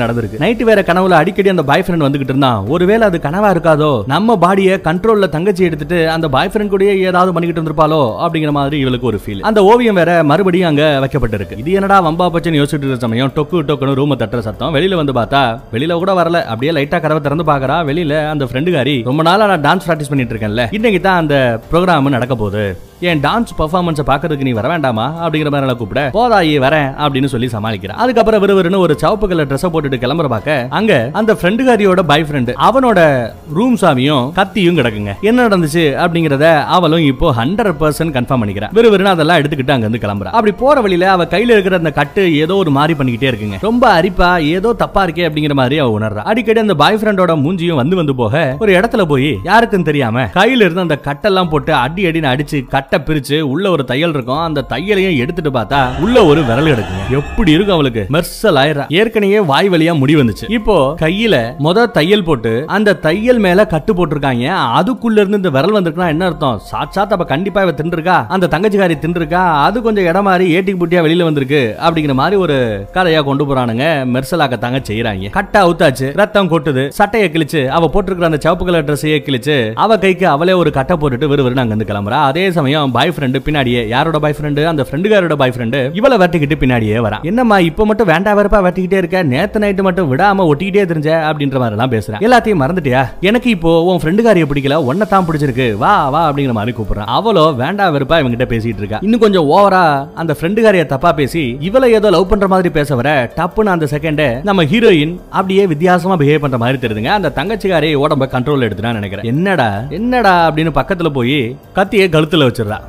நடந்திருக்கு. நைட் வேற கனவுல அடிக்கடி அந்த பாய் ஃப்ரெண்ட் வந்துகிட்டு இருந்தான். ஒருவேளை அது கனவா இருக்காதோ? நம்ம பாடியை கண்ட்ரோல்ல தங்கச்சி எடுத்துட்டு அந்த பாய் ஃப்ரெண்ட் கூடயே ஏதாவது பண்ணிக்கிட்டு இருந்திருப்பாளோ? அப்படிங்கிற மாதிரி இவளுக்கு ஒரு ஃபீல் அந்த ஓவியம் வேற மறுபடியும் அங்க வைக்கப்பட்டிருக்கு. இது என்னடா வம்பா பச்சன் யோசிச்சுட்டு இருக்க சமயம் டொக்கு டொக்குன்னு ரூம தட்டுற சத்தம். வெளியில வந்து பார்த்தா வெளியில கூட வரல. அப்படியே லைட்டா கதவை திறந்து பாக்குறா வெளியில அந்த ஃப்ரெண்டுகாரி ரொம்ப நாளா நான் டான்ஸ் பிராக்டிஸ் பண்ணிட்டு இருக்கேன்ல. இன்னைக்கு தான் அந்த ப்ரோக்ராம் நடக்க போகுது. என் டான்ஸ் பர்ஃபார்மன்ஸ் பாக்குறதுக்கு நீ வர வேண்டாமா? அப்படிங்கிற மாதிரி நான் கூப்பிட போதாயி வரேன் அப்படின்னு சொல்லி சமாளிக்கிறான் அதுக்கப்புறம் விறுவிறுன்னு ஒரு சவப்பு கலர் ட்ரெஸ் போட்டுட்டு கிளம்புற பாக்க அங்க அந்த ஃப்ரெண்டுகாரியோட பாய் ஃப்ரெண்டு அவனோட ரூம் சாமியும் கத்தியும் கிடக்குங்க. என்ன நடந்துச்சு அப்படிங்கறத அவளும் இப்போ ஹண்ட்ரட் பர்சன்ட் கன்ஃபார்ம் பண்ணிக்கிறா. விறுவிறுன்னு அதெல்லாம் எடுத்துக்கிட்டு அங்க இருந்து கிளம்புறா. அப்படி போற வழியில அவ கையில இருக்கிற அந்த கட்டு ஏதோ ஒரு மாதிரி பண்ணிக்கிட்டே இருக்குங்க. ரொம்ப அரிப்பா ஏதோ தப்பா இருக்கே அப்படிங்கிற மாதிரி அவ உணர்றா. அடிக்கடி அந்த பாய் ஃப்ரெண்டோட மூஞ்சியும் வந்து வந்து போக ஒரு இடத்துல போய் யாருக்கும் தெரியாம கையில இருந்து அந்த கட்டெல்லாம் போட்டு அடி அடின்னு அடிச்சு கட்டை பிரிச்சு உள்ள ஒரு தையல் இருக்கும். அந்த தையலையும் எடுத்துட்டு பார்த்தா உள்ள ஒரு விரல் கிடக்குங்க. எப்படி இருக்கும் அவளுக்கு? மெர்சல் ஆயிரா ஏற்கனவே வாய் வழியா முடி வந்துச்சு. இப்போ கையில முத தையல் போட்டு அந்த தையல் மேல கட்டு போட்டிருக்காங்க. அதுக்குள்ள இருந்து இந்த விரல் வந்திருக்குன்னா என்ன அர்த்தம்? சாட்சாத் அப்ப கண்டிப்பா இவ தின்றுருக்கா? அந்த தங்கச்சிக்காரி தின்றுருக்கா? அது கொஞ்சம் இடம் மாதிரி ஏட்டிக்கு புட்டியா வெளியில வந்திருக்கு. அப்படிங்கிற மாதிரி ஒரு கதையா கொண்டு போறானுங்க. மெர்சலாக்கத்தாங்க செய்யறாங்க கட்டா அவுத்தாச்சு. ரத்தம் கொட்டுது. சட்டையை கிழிச்சு அவ போட்டிருக்கிற அந்த சிவப்பு கலர் ட்ரெஸ்ஸையே கிழிச்சு அவ கைக்கு அவளே ஒரு கட்டை போட்டுட்டு விறுவிறுன்னு அங்க இருந்து கிளம்புறா. அதே சமயம் பாய் ஃப்ரெண்டு பின்னாடியே யாரோட பாய் ஃப்ரெண்டு அந்த ஃப்ரெண்டுகாரோட பாய் ஃப்ரெண்டு இவளை வெட்டிக்கிட்டு பின்னாடியே வரா. என்னம்மா இப்ப மட்டும் வேண்டாம் வெறுப்பா வெட்டிக்கிட்டே இருக்க? நேத்து நைட்டு மட்டும் விடாம ஒட்டிக்கிட்டே தெரிஞ்ச அப்படின்ற மாதிரி எல்லாம் பேசுறேன் எல்லாத்தையும் மறந்துட்டியா? எனக்கு இப்போ உன் ஃப்ரெண்டுகாரிய பிடிக்கல உன்னை தான் பிடிச்சிருக்கு. வா வா அப்படிங்கிற மாதிரி கூப்பிடுறான் அவளோ வேண்டாம் வெறுப்பா இவங்கிட்ட பேசிட்டு இருக்கா. இன்னும் கொஞ்சம் ஓவரா அந்த ஃப்ரெண்டுகாரிய தப்பா பேசி இவளை ஏதோ லவ் பண்ற மாதிரி பேச வர டப்புன்னு அந்த செகண்ட் நம்ம ஹீரோயின் அப்படியே வித்தியாசமா பிஹேவ் பண்ற மாதிரி தெரியுதுங்க. அந்த தங்கச்சிக்காரி உடம்ப கண்ட்ரோல் எடுத்துனா நினைக்கிறேன். என்னடா? என்னடா அப்படின்னு பக்கத்துல போய் கத்தியை கழுத்துல வச்சிடுறா.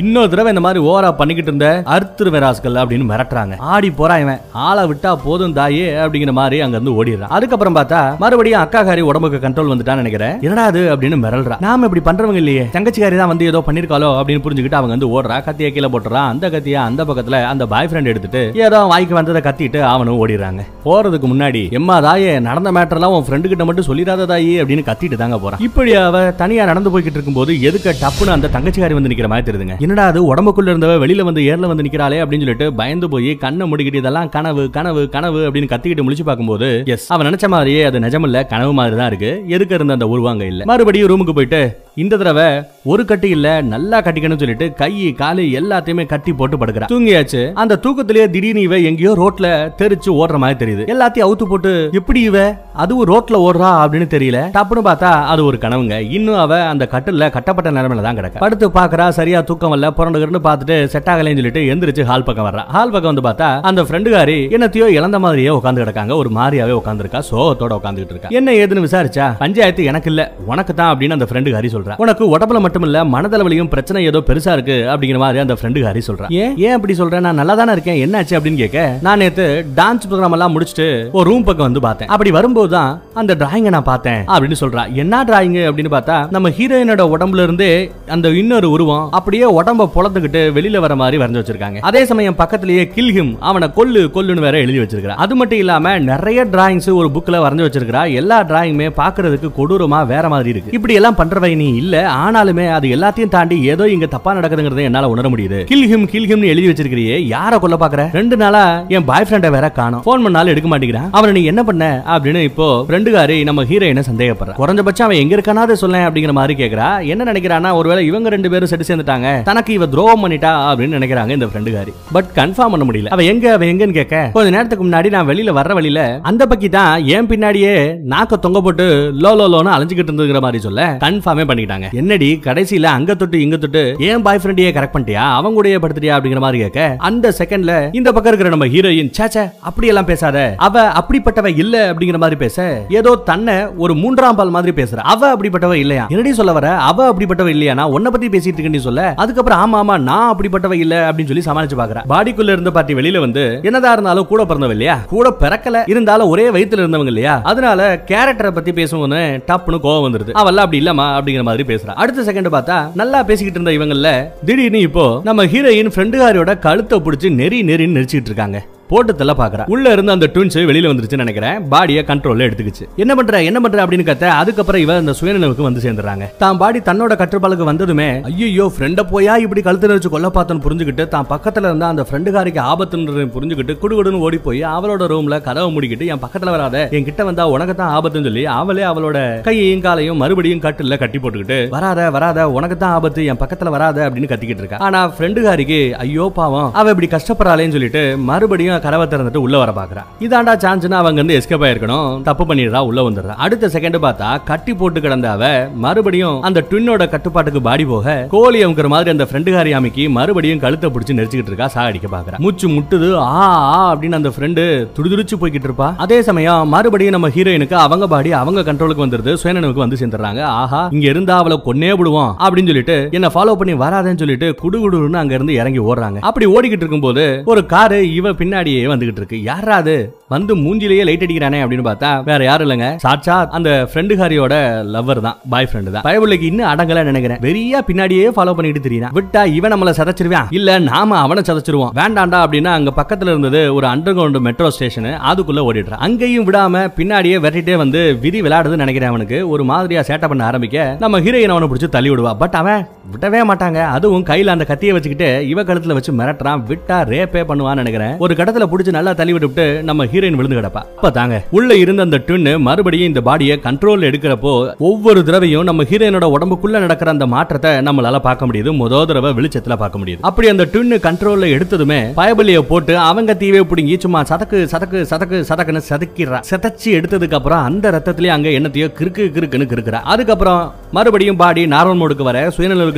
இன்னொரு தடவை இந்த மாதிரி ஓவரா பண்ணிக்கிட்டு இருந்த அர்த்தர் வெராஸ்கள் அப்படின்னு மிரட்டுறாங்க. ஆடி போறா இவன். ஆளை விட்டா போதும் தாயே அப்படிங்கிற மாதிரி அங்க இருந்து ஓடிடுறான். அதுக்கப்புறம் பார்த்தா மறுபடியும் அக்காக்காரி உடம்புக்கு கண்ட்ரோல் வந்துட்டான்னு நினைக்கிறேன். என்னடா அது அப்படின்னு மிரல்றா நாம இப்படி பண்றவங்க இல்லையே. தங்கச்சிக்காரி தான் வந்து ஏதோ பண்ணிருக்காளோ அப்படின்னு புரிஞ்சுக்கிட்டு அவங்க வந்து ஓடுறா. கத்திய கீழே போட்டுறா. அந்த கத்தியா அந்த பக்கத்துல அந்த பாய் ஃப்ரெண்ட் எடுத்துட்டு ஏதோ வாய்க்கு வந்ததை கத்திட்டு அவனும் ஓடிடுறாங்க. போறதுக்கு முன்னாடி எம்மா தாயே நடந்த மேட்டர்லாம் உன் ஃப்ரெண்டு கிட்ட மட்டும் சொல்லிடாத தாயே அப்படின்னு கத்திட்டு தாங்க போறான். இப்படி அவ தனியா நடந்து போய்கிட்டு இருக்கும்போது எதுக்கு டப்புன்னு அந்த தங்கச்சிக்காரி வந்து நிக்கிற மாதிரி தெரியுதுங்க. என்னடா அது உடம்புக்குள்ள இருந்தவ வெளியில வந்து ஏர்ல வந்து நிக்கிறாளே அப்படின்னு சொல்லிட்டு பயந்து போய் கண்ணை முடிக்கிட்டு இதெல்லாம் கனவு கனவு கனவு அப்படின்னு கத்திக்கிட்டு முழிச்சு பார்க்கும்போது எஸ் அவன் நினைச்ச மாதிரியே அது நிஜமில்ல கனவு மாதிரி தான் இருக்கு. எதுக்கு இருந்த அந்த உருவாங்க இல்ல. மறுபடியும் ரூமுக்கு போயிட்டு இந்த தடவை ஒரு கட்டி இல்ல நல்லா கட்டிக்கணும்னு சொல்லிட்டு கை காலு எல்லாத்தையுமே கட்டி போட்டு படுக்கிறா. தூங்கியாச்சு. அந்த தூக்கத்திலேயே திடீர்னு இவ எங்கேயோ ரோட்ல தெரிச்சு ஓடுற மாதிரி தெரியுது. எல்லாத்தையும் அவுத்து போட்டு எப்படி இவ? அதுவும் ரோட்ல ஓடுறா? அப்படின்னு தெரியல. டப்புன்னு பார்த்தா அது ஒரு கனவுங்க. இன்னும் அவ அந்த கட்டில கட்டப்பட்ட நிலைமையில தான் கிடக்க. படுத்து பாக்குறா சரியா தூக்கம் வரல புரண்டுகிட்டு பார்த்துட்டு செட் ஆகலைன்னு சொல்லிட்டு எந்திரிச்சு ஹால் பக்கம் வர்றா. ஹால் பக்கம் வந்து பார்த்தா அந்த ஃப்ரெண்டுகாரி என்னத்தையோ இழந்த மாதிரியே உட்காந்து கிடக்காங்க. ஒரு மாதிரியாவே உட்காந்துருக்கா சோகத்தோட உட்காந்துட்டு இருக்கா. என்ன ஏதுன்னு விசாரிச்சா பஞ்சாயத்து எனக்கு இல்ல உனக்கு தான் அப்படின்னு அந்த ஃப்ரெண்டுகாரி சொல்றா. உனக்கு உடம்புல மட்டும் இல்ல மனதளவிலையும் பிரச்சனை ஏதோ பெருசா இருக்கு அப்படிங்கிற மாதிரி அந்த ஃப்ரெண்டுகாரி சொல்றா. ஏன்? ஏன் அப்படி சொல்றேன் நான் நல்லா தானே இருக்கேன் என்னாச்சு அப்படின்னு கேட்க நான் நேத்து டான்ஸ் ப்ரோக்ராம் எல்லாம் முடிச்சுட்டு ஒரு ரூம் பக்கம் வந்து பார்த்தேன். அப்படி வரும்போது தான் அந்த டிராயிங்கை நான் பார்த்தேன் அப்படின்னு சொல்றா. என்ன டிராயிங் அப்படின்னு பார்த்தா நம்ம ஹீரோயினோட உடம்புல இருந்து அந்த இன்னொரு உருவம் அப்படியே உடம்ப பொளந்துக்கிட்டு வெளியில வர மாதிரி வரைஞ்சு வச்சிருக்காங்க. அதே சமயம் பக்கத்திலேயே கில் ஹிம் அவனை கொல்லு கொல்லுன்னு வேற எழுதி வச்சிருக்கா அது மட்டும் இல்லாம நிறைய டிராயிங்ஸ் ஒரு புக்ல வரைஞ்சு வச்சிருக்கா எல்லா டிராயிங்குமே பாக்குறதுக்கு கொடூரமா வேற மாதிரி இருக்கு. இப்படி எல்லாம் பண்றவை நீ இல்ல. ஆனாலுமே அது எல்லாத்தையும் தாண்டி ஏதோ இங்க தப்பா நடக்குதுங்கறத என்னால உணர முடியுது. கில் ஹிம் கில் எழுதி வச்சிருக்கிறியே யார கொல்ல பாக்குற? ரெண்டு நாளா என் பாய் ஃப்ரெண்ட வேற காணும். போன் பண்ணாலும் எடுக்க மாட்டேங்கிறான். அவனை நீ என்ன பண்ண? அப்படின்னு இப்போ ஃப்ரெண்டுகாரி நம்ம ஹீரோயினை சந்தேகப்படுற குறைஞ்சபட்சம் அவன் எங்க இருக்கானாவது சொல்ல அப்படிங்கிற மாதிரி கேக்குறா. என்ன நினைக்கிறானா ஒருவேளை இவங்க ரெண்டு பேரும் செட்டு சேர்ந்துட்டாங்க. தனக்கு இவ துரோகம் பண்ணிட்டா அப்படின்னு நினைக்கிறாங்க இந்த ஃப்ரெண்டுகாரி பட் கன்ஃபார்ம் பண்ண முடியல. அவ எங்க அவ எங்கன்னு கேட்க கொஞ்ச நேரத்துக்கு முன்னாடி நான் வெளியில வர்ற வழியில அந்த பக்கி தான் ஏன் பின்னாடியே நாக்க தொங்க போட்டு லோ லோ லோன்னு அலைஞ்சுக்கிட்டு இருந்துங்கிற மாதிரி சொல்ல கன்ஃபார்மே பண்ணிக்கிட்டாங்க. என்னடி கடைசியில அங்க தொட்டு இங்க தொட்டு ஏன் பாய் ஃப்ரெண்டையே கரெக்ட் பண்ணிட்டியா? அவங்க கூடயே படுத்துட்டியா அப்படிங்கிற மாதிரி கேட்க அந்த செகண்ட்ல இந்த பக்கம் இருக்கிற நம்ம ஹீரோயின் சேச்ச அப்படி எல்லாம் பேசாத. அவ அப்படிப்பட்டவ இல்ல அப்படிங்கிற மாதிரி பேச ஏதோ தன்னை ஒரு மூன்றாம் பால் மாதிரி பேசுற. அவ அப்படிப்பட்டவ இல்லையா? என்னடி சொல்ல வர? அவ அப்படிப்பட்டவ இல்லையா? நான் உன்னை பத்தி பேசிட்டு இருக்கேன்னு சொல்ல. அதுக்கு அதுக்கப்புறம் ஆமா ஆமா நான் அப்படிப்பட்டவ இல்ல அப்படின்னு சொல்லி சமாளிச்சு பாக்குறா. பாடிக்குள்ள இருந்த பார்ட்டி வெளியில வந்து என்னதா இருந்தாலும் கூட பிறந்தவ இல்லையா? கூட பிறக்கல இருந்தாலும் ஒரே வயித்துல இருந்தவங்க இல்லையா? அதனால கேரக்டரை பத்தி பேசுவோம்னு டப்புன்னு கோவம் வந்துருது. அவெல்லாம் அப்படி இல்லமா அப்படிங்கிற மாதிரி பேசுறா. அடுத்த செகண்ட் பார்த்தா நல்லா பேசிக்கிட்டு இருந்த இவங்கல்ல திடீர்னு இப்போ நம்ம ஹீரோயின் ஃப்ரெண்டுகாரியோட கழுத்தை பிடிச்சி நெறி நெறின்னு நெரிச்சிட்டு இருக்காங்க. ஓட்டத்தில் தள்ள பாக்குறா உள்ள இருந்து அந்த ட்வின்ஸ் வெளியில வந்துருச்சுன்னு நினைக்கிறேன். பாடியை கண்ட்ரோல்ல எடுத்துக்கிச்சு. என்ன பண்ற என்ன பண்ற அப்படின்னு கத்த அதுக்கப்புறம் இவ இந்த சுயநினைவுக்கு வந்து சேர்ந்துறாங்க தான் பாடி தன்னோட கட்டுப்பாளுக்கு வந்ததுமே ஐயோ ஃப்ரெண்ட போயா இப்படி கழுத்துல வச்சு கொல்ல பார்த்தோன்னு புரிஞ்சுக்கிட்டு தான் பக்கத்துல இருந்த அந்த ஃப்ரெண்டுகாரிக்கு ஆபத்துன்றது புரிஞ்சுக்கிட்டு குடுகுடுன்னு ஓடி போய் அவளோட ரூம்ல கதவை மூடிக்கிட்டு என் பக்கத்துல வராத. என் கிட்ட வந்தா உனக்கு தான் ஆபத்துன்னு சொல்லி அவளே அவளோட கையையும் காலையும் மறுபடியும் கட்டில கட்டி போட்டுக்கிட்டு வராத வராத உனக்கு தான் ஆபத்து என் பக்கத்துல வராத அப்படின்னு கத்திக்கிட்டு இருக்கா. ஆனா ஃப்ரெண்டுகாரிக்கு ஐயோ பாவம் அவ இப்படி கஷ்டப்படுறாளேன்னு சொல்லிட்டு மறுபடியும் கதவை திறந்துட்டு உள்ள வர பாக்குறா. இதாண்டா சான்ஸ்னா அவங்க வந்து எஸ்கேப் ஆயிருக்கணும். தப்பு பண்ணிடுறா உள்ள வந்துடுறா. அடுத்த செகண்ட் பார்த்தா கட்டி போட்டு கிடந்த அவ மறுபடியும் அந்த ட்வின்னோட கட்டுப்பாட்டுக்கு பாடி போக கோழி அமுக்கிற மாதிரி அந்த ஃப்ரெண்டுகாரி அமைக்கி மறுபடியும் கழுத்தை பிடிச்சி நெரிச்சுக்கிட்டு இருக்கா சாகடிக்க பாக்குறா. மூச்சு முட்டுது ஆ ஆ அப்படின்னு அந்த ஃப்ரெண்டு துடிதுடிச்சு போய்கிட்டு இருப்பா. அதே சமயம் மறுபடியும் நம்ம ஹீரோயினுக்கு அவங்க பாடி அவங்க கண்ட்ரோலுக்கு வந்துருது சுயநனவுக்கு வந்து சேர்ந்துடுறாங்க. ஆஹா இங்க இருந்தா அவளை கொன்னே விடுவோம் அப்படின்னு சொல்லிட்டு என்ன ஃபாலோ பண்ணி வராதேன்னு சொல்லிட்டு குடுகுடுன்னு அங்க இருந்து இறங்கி ஓடுறாங்க. அப்படி ஓடிக்கிட்டு இருக்கும்போது ஒரு காரு இவ பின்னாடியே வந்துகிட்டு இருக்கு. யாராது வந்து மூஞ்சிலேயே லைட் அடிக்கிறானே அப்படின்னு பார்த்தா வேற யாரும் இல்லைங்க. சாட்சா அந்த ஃப்ரெண்டுகாரியோட லவ்வர் தான். பாய் ஃப்ரெண்டு தான். பயபுள்ளைக்கு இன்னும் அடங்கல நினைக்கிறேன். வெறியா பின்னாடியே ஃபாலோ பண்ணிட்டு தெரியுறான். விட்டா இவன் நம்மள சதைச்சிருவான். இல்ல நாம அவனை சதைச்சிருவோம். வேண்டாண்டா அப்படின்னா அங்க பக்கத்துல இருந்தது ஒரு அண்டர் கிரவுண்ட் மெட்ரோ ஸ்டேஷன் அதுக்குள்ள ஓடிடுறான். அங்கேயும் விடாம பின்னாடியே விரட்டிட்டே வந்து விதி விளையாடுதுன்னு நினைக்கிறேன் அவனுக்கு. ஒரு மாதிரியா சேட்டை பண்ண ஆரம்பிக்க நம்ம ஹீரோயின் அவனை பிடிச்சி தள்ளி விடுவா. பட் அவன் விடவே மாட்டாங்க. அதுவும் கையில அந்த கத்தியை வச்சுக்கிட்டு இவ கழுத்துல வச்சு மிரட்டுறான் விட்டா ரேப்பே பண்ணுவான்னு நினைக்கிறேன். ஒரு கடத்துல புடிச்சு நல்லா தள்ளி விட்டுவிட்டு நம்ம ஹீரோயின் விழுந்து கிடப்பா. அப்ப தாங்க உள்ள இருந்த அந்த ட்வின் மறுபடியும் இந்த பாடியை கண்ட்ரோல் எடுக்கிறப்போ ஒவ்வொரு தடவையும் நம்ம ஹீரோயினோட உடம்புக்குள்ள நடக்கிற அந்த மாற்றத்தை நம்மளால பார்க்க முடியுது. முத தடவை வெளிச்சத்துல பார்க்க முடியுது. அப்படி அந்த ட்வின் கண்ட்ரோல்ல எடுத்ததுமே பயபலிய போட்டு அவங்க தீவே பிடிங்கி சும்மா சதக்கு சதக்கு சதக்கு சதக்குன்னு சதக்கிறா செதச்சி எடுத்ததுக்கு அப்புறம் அந்த ரத்தத்திலேயே அங்க என்னத்தையோ கிறுக்கு கிறுக்குன்னு கிறுக்குறா. அதுக்கப்புறம் மறுபடியும் பாடி நார்மல் மோடுக்கு வர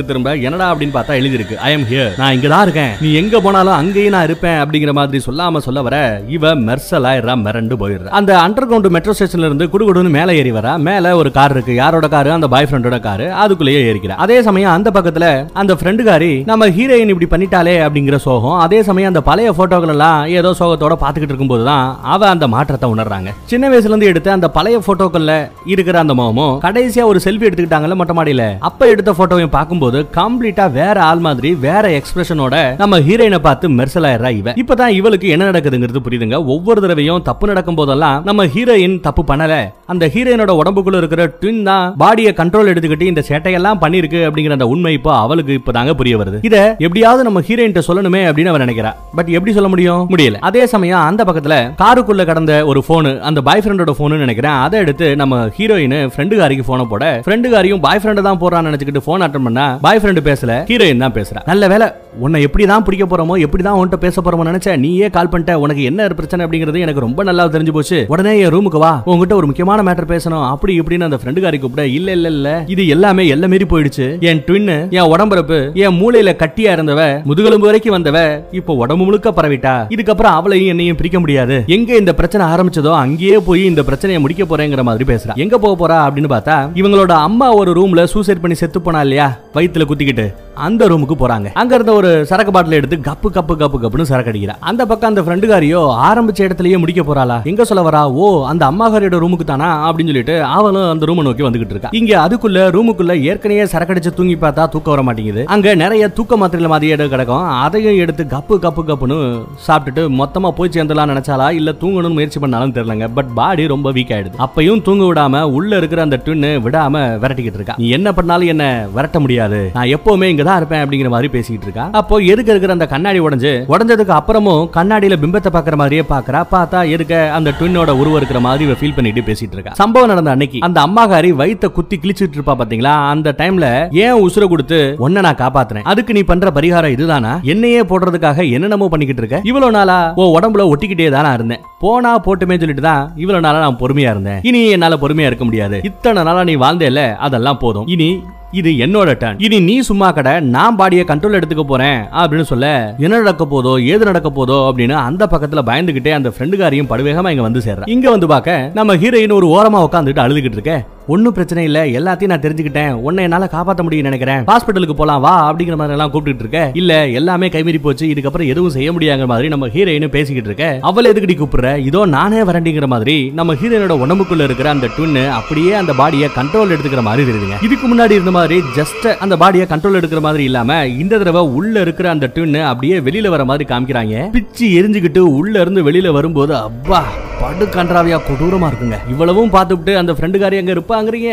திரும்ப என்னடா அப்படின்னு பார்த்தா எழுதிருக்கு ஐ எம் ஹியர் நான் இங்க தான் இருக்கேன். நீ எங்க போனாலும் அங்கேயும் நான் இருப்பேன். அப்படிங்கிற மாதிரி சொல்லாம சொல்ல வர இவ மெர்சல் ஆயிரா மிரண்டு போயிடுறா. அந்த அண்டர் கிரவுண்ட் மெட்ரோ ஸ்டேஷன்ல இருந்து குடுகுடுன்னு மேல ஏறி வரா. மேல ஒரு கார் இருக்கு. யாரோட காரு அந்த பாய் ஃப்ரெண்டோட காரு அதுக்குள்ளேயே ஏறிக்கிறா. அதே சமயம் அந்த பக்கத்துல அந்த ஃப்ரெண்டுகாரி நம்ம ஹீரோயின் இப்படி பண்ணிட்டாலே அப்படிங்கிற சோகம். அதே சமயம் அந்த பழைய போட்டோக்கள் எல்லாம் ஏதோ சோகத்தோட பாத்துக்கிட்டு இருக்கும்போது தான் அவ அந்த மாற்றத்தை உணர்றாங்க. சின்ன வயசுல இருந்து எடுத்த அந்த பழைய போட்டோக்கள்ல இருக்கிற அந்த முகமும் கடைசியா ஒரு செல்ஃபி எடுத்துக்கிட்டாங்கல்ல மொட்டை மாடியில. அப்ப எடுத்த போட்டோவையும் பார்க்கும்போது கம்ப்ளீட்டா வேற ஆள் மாதிரி வேற எக்ஸ்பிரஷனோட நம்ம ஹீரோயினை பார்த்து மெர்சல் ஆயிரா இவ இப்பதான் இவளுக்கு என்ன நடக்குதுங்கிறது புரியுதுங்க. ஒவ்வொரு தடவையும் தப்பு நடக்கும் போதெல்லாம் நம்ம ஹீரோயின் தப்பு பண்ணல. அந்த ஹீரோயினோட உடம்புக்குள்ள இருக்கிற ட்வின் தான் பாடியை கண்ட்ரோல் எடுத்துக்கிட்டு இந்த சேட்டையெல்லாம் பண்ணிருக்கு அப்படிங்கிற அந்த உண்மை இப்போ அவளுக்கு இப்பதாங்க புரிய வருது. இத எப்படியாவது நம்ம ஹீரோயின் சொல்லணுமே அப்படின்னு அவ நினைக்கிறா. பட் எப்படி சொல்ல முடியும்? முடியல. அதே சமயம் அந்த பக்கத்துல காருக்குள்ள கடந்த ஒரு போனு அந்த பாய் ஃப்ரெண்டோட போனு நினைக்கிறேன். அதை எடுத்து நம்ம ஹீரோயின் ஃப்ரெண்டுகாரிக்கு போன போட ஃப்ரெண்டுகாரியும் பாய் ஃப்ரெண்ட் தான் போறான்னு நினைச்சுக்கிட்டு போன் அட்டன் பண்ணா பாய் ஃப்ரெண்டு பேசல. ஹீரோயின் தான் பேசுறா. நல்ல வேலை உன்னை எப்படி தான் பிடிக்க போறோமோ எப்படி தான் உன்கிட்ட பேச போறோமோ நினைச்ச நீயே கால் பண்ணிட்ட உனக்கு என்ன பிரச்சனை அப்படிங்கிறது எனக்கு ரொம்ப நல்லா தெரிஞ்சு போச்சு. உடனே என் ரூமுக்கு வா. உங்ககிட்ட ஒரு முக்கியமான மேட்டர் பேசணும். அப்படி இப்படின்னு அந்த ஃப்ரெண்டுகாரி கூப்பிட இல்ல இல்ல இல்ல. இது எல்லாமே எல்ல மீறி போயிடுச்சு. என் ட்வின் என் உடம்பரப்பு என் மூளையில கட்டியா இருந்தவ முதுகெலும்பு வரைக்கும் வந்தவ இப்போ உடம்பு முழுக்க பரவிட்டா. இதுக்கப்புறம் அவளையும் என்னையும் பிரிக்க முடியாது. எங்க இந்த பிரச்சனை ஆரம்பிச்சதோ அங்கேயே போய் இந்த பிரச்சனையை முடிக்க போறேங்கிற மாதிரி பேசுறா. எங்க போக போறா அப்படின்னு பார்த்தா இவங்களோட அம்மா ஒரு ரூம்ல சூசைட் பண்ணி செத்து போனா இல்லையா? வயிற்றுல குத்திக்கிட்டு. அந்த ரூமுக்கு போறாங்க. அங்க இருந்த ஒரு சரக்கு பாட்டில் எடுத்து கப்பு கப்பு கப்பு கப்புன்னு சரக்கு அடிக்கிறா. அந்த பக்கம் அந்த ஃப்ரெண்டுகாரியோ ஆரம்பிச்ச இடத்துலயே முடிக்க போறாளா? எங்க சொல்ல வரா? ஓ அந்த அம்மாகாரியோட ரூமுக்கு தானா? அப்படின்னு சொல்லிட்டு அவளும் அந்த ரூமை நோக்கி வந்துகிட்டு இருக்கா. இங்க அதுக்குள்ள ரூமுக்குள்ள ஏற்கனவே சரக்கடிச்சு தூங்கி பார்த்தா தூக்கம் வர மாட்டேங்குது. அங்க நிறைய தூக்க மாத்திரையில மாதிரி கிடக்கும். அதையும் எடுத்து கப்பு கப்பு கப்புன்னு சாப்பிட்டுட்டு மொத்தமா போய் சேர்ந்தலாம் நினைச்சாலா இல்ல தூங்கணும்னு முயற்சி பண்ணாலும் தெரியலங்க. பட் பாடி ரொம்ப வீக் ஆயிடுது. அப்பையும் தூங்க விடாம உள்ள இருக்கிற அந்த ட்வின்னு விடாம விரட்டிக்கிட்டு இருக்கா. நீ என்ன பண்ணாலும் என்ன விரட்ட முடியாது. நான் எப்பவுமே இங்க தான் இருப்பேன் அப்படிங்கிற மாதிரி பேசிக்கிட்டு இருக்கா? அப்போ எதுக்கு இருக்கிற அந்த கண்ணாடி உடஞ்சு உடஞ்சதுக்கு அப்புறமும் கண்ணாடியில பிம்பத்தை பாக்குற மாதிரியே பாக்குறா பார்த்தா எதுக்க அந்த ட்வின்னோட உருவம் இருக்கிற மாதிரி இவ ஃபீல் பண்ணிட்டு பேசிட்டு இருக்கா? சம்பவம் நடந்த அன்னைக்கு அந்த அம்மாகாரி வயித்த குத்தி கிழிச்சிட்டு இருப்பா பாத்தீங்களா? அந்த டைம்ல ஏன் உசுர கொடுத்து ஒன்ன நான் காப்பாத்துறேன். அதுக்கு நீ பண்ற பரிகாரம் இதுதானா? என்னையே போடுறதுக்காக என்னென்னமோ பண்ணிக்கிட்டு இருக்க? இவ்வளவு நாளா உன் உடம்புல ஒட்டிக்கிட்டே தானா இருந்தேன். போனா போட்டுமே சொல்லிட்டு தான் இவ்வளவு நாளா நான் பொறுமையா இருந்தேன். இனி என்னால பொறுமையா இருக்க முடியாது. இத்தனை நாளா நீ வாழ்ந்தேல அதெல்லாம் போதும். இனி இது என்னோட டர்ன் இனி நீ சும்மா கடை நான் பாடிய கண்ட்ரோல் எடுத்துக்க போறேன் அப்படின்னு சொல்ல என்ன நடக்க போதோ ஏது நடக்க போதோ அப்படின்னு அந்த பக்கத்துல பயந்துகிட்டே அந்த ஃப்ரெண்டுகாரியும் படுவேகமா இங்க வந்து சேர்றா. இங்க வந்து பார்க்க நம்ம ஹீரோயின் ஒரு ஓரமா உட்காந்துட்டு அழுதுகிட்டு இருக்க. ஒன்னும் பிரச்சனை இல்ல. எல்லாத்தையும் நான் தெரிஞ்சுக்கிட்டேன். உன்னை என்னால காப்பாத்த முடியும் நினைக்கிறேன். ஹாஸ்பிட்டலுக்கு போலாம் வா அப்படிங்கிற மாதிரி எல்லாம் கூப்பிட்டு இருக்க. இல்ல எல்லாமே கைமீறி போச்சு. இதுக்கப்புறம் எதுவும் செய்ய முடியாங்கிற மாதிரி நம்ம ஹீரோயினும் பேசிக்கிட்டு இருக்க. அவள் எதுக்கடி கூப்பிடுற? இதோ நானே வரண்டிங்கிற மாதிரி நம்ம ஹீரோயினோட உடம்புக்குள்ள இருக்கிற அந்த டுன்னு அப்படியே அந்த பாடியை கண்ட்ரோல் எடுத்துக்கிற மாதிரி தெரியுதுங்க. இதுக்கு முன்னாடி இருந்த மாதிரி ஜஸ்ட் அந்த பாடியை கண்ட்ரோல் எடுக்கிற மாதிரி இல்லாம இந்த தடவை உள்ள இருக்கிற அந்த டுன்னு அப்படியே வெளியில வர மாதிரி காமிக்கிறாங்க. பிச்சு எரிஞ்சுக்கிட்டு உள்ள இருந்து வெளியில வரும்போது அப்பா படு கன்றாவியா கொடூரமா இருக்குங்க. இவ்வளவும் பார்த்துட்டு அந்த ஃப்ரெண்டுக்காரி அங்க இருப்பாங்கிறீங்க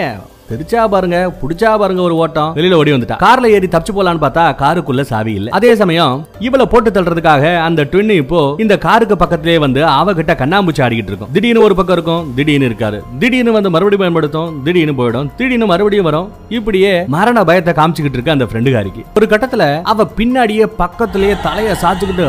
தெரிச்சா பாருங்க புடிச்சா பாருங்க ஒரு ஓட்டம். வெளியில ஓடி வந்துட்டா. கார்ல ஏறி தப்பிச்சு போலான்னு பார்த்தா காருக்குள்ள சாவி இல்ல. அதே சமயம் இவள போட்டு தள்ளுறதுக்காக அந்த ட்வின் இப்போ இந்த காருக்கு பக்கத்திலே வந்து அவகிட்ட கண்ணாம்பூச்சி ஆடிக்கிட்டு இருக்கும். திடீர்னு ஒரு பக்கம் இருக்கும் திடீர்னு இருக்காரு. திடீர்னு வந்து மறுபடியும் பயன்படுத்தும் திடீர்னு போயிடும் திடீர்னு மறுபடியும் வரும். இப்படியே மரண பயத்தை காமிச்சுக்கிட்டு இருக்கு அந்த ஃப்ரெண்டுகாரிக்கு ஒரு கட்டத்துல அவ பின்னாடியே பக்கத்திலேயே தலைய சாச்சுக்கிட்டு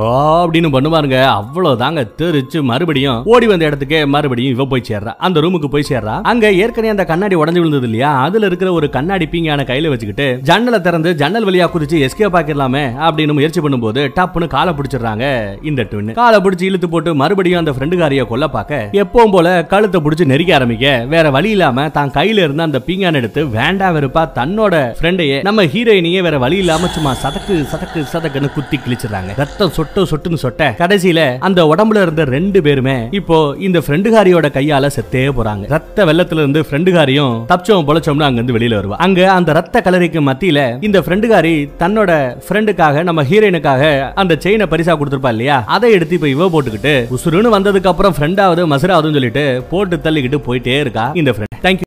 அப்படின்னு பண்ணுவாருங்க. அவ்வளவுதாங்க. தெரிச்சு மறுபடியும் ஓடி வந்த இடத்துக்கு மறுபடியும் இவ போய் சேர்றா. அந்த ரூமுக்கு போய் சேர்றா. அங்க ஏற்கனவே அந்த கண்ணாடி உடஞ்சு விழுந்தது இல்லையா? அதுல இருக்கிற ஒரு கண்ணாடி பீங்கான கையில வச்சுக்கிட்டு ஜன்னலை திறந்து ஜன்னல் வழியா குதிச்சு எஸ்கேப் ஆக்கிடலாமே அப்படின்னு முயற்சி பண்ணும்போது டப்புன்னு காலை பிடிச்சிடுறாங்க இந்த டுன்னு காலை பிடிச்சி இழுத்து போட்டு மறுபடியும் அந்த ஃப்ரெண்டுகாரிய கொல்ல பார்க்க எப்பவும் போல கழுத்தை பிடிச்சி நெரிக்க ஆரம்பிக்க வேற வழி இல்லாம தான் கையில இருந்த அந்த பீங்கான் எடுத்து வேண்டா வெறுப்பா தன்னோட ஃப்ரெண்டையே நம்ம ஹீரோயினையே வேற வழி இல்லாம சும்மா சதக்கு சதக்கு சதக்குன்னு குத்தி கிழிச்சிடுறாங்க. ரத்தம் சொட்டு சொட்டுன்னு சொட்ட கடைசியில அந்த உடம்புல இருந்த ரெண்டு பேருமே இப்போ இந்த ஃப்ரெண்டுகாரியோட கையால செத்தே போறாங்க. ரத்த வெள்ளத்துல இருந்து ஃப்ரெண்டுகாரியும் தப்பிச்சவன் பொழைச்சோம்னு அங்க இருந்து வெளியில வருவா. அங்க அந்த ரத்த கலரிக்கு மத்தியில இந்த ஃப்ரெண்டுகாரி தன்னோட ஃப்ரெண்டுக்காக நம்ம ஹீரோயினுக்காக அந்த செயினை பரிசா கொடுத்துருப்பா இல்லையா? அதை எடுத்து இப்ப இவ போட்டுக்கிட்டு உசுருன்னு வந்ததுக்கு அப்புறம் ஃப்ரெண்டாவது மசுராவதுன்னு சொல்லிட்டு போட்டு தள்ளிக்கிட்டு போயிட்டே இருக்கா இந்த ஃப்ரெண்ட் தேங்க்யூ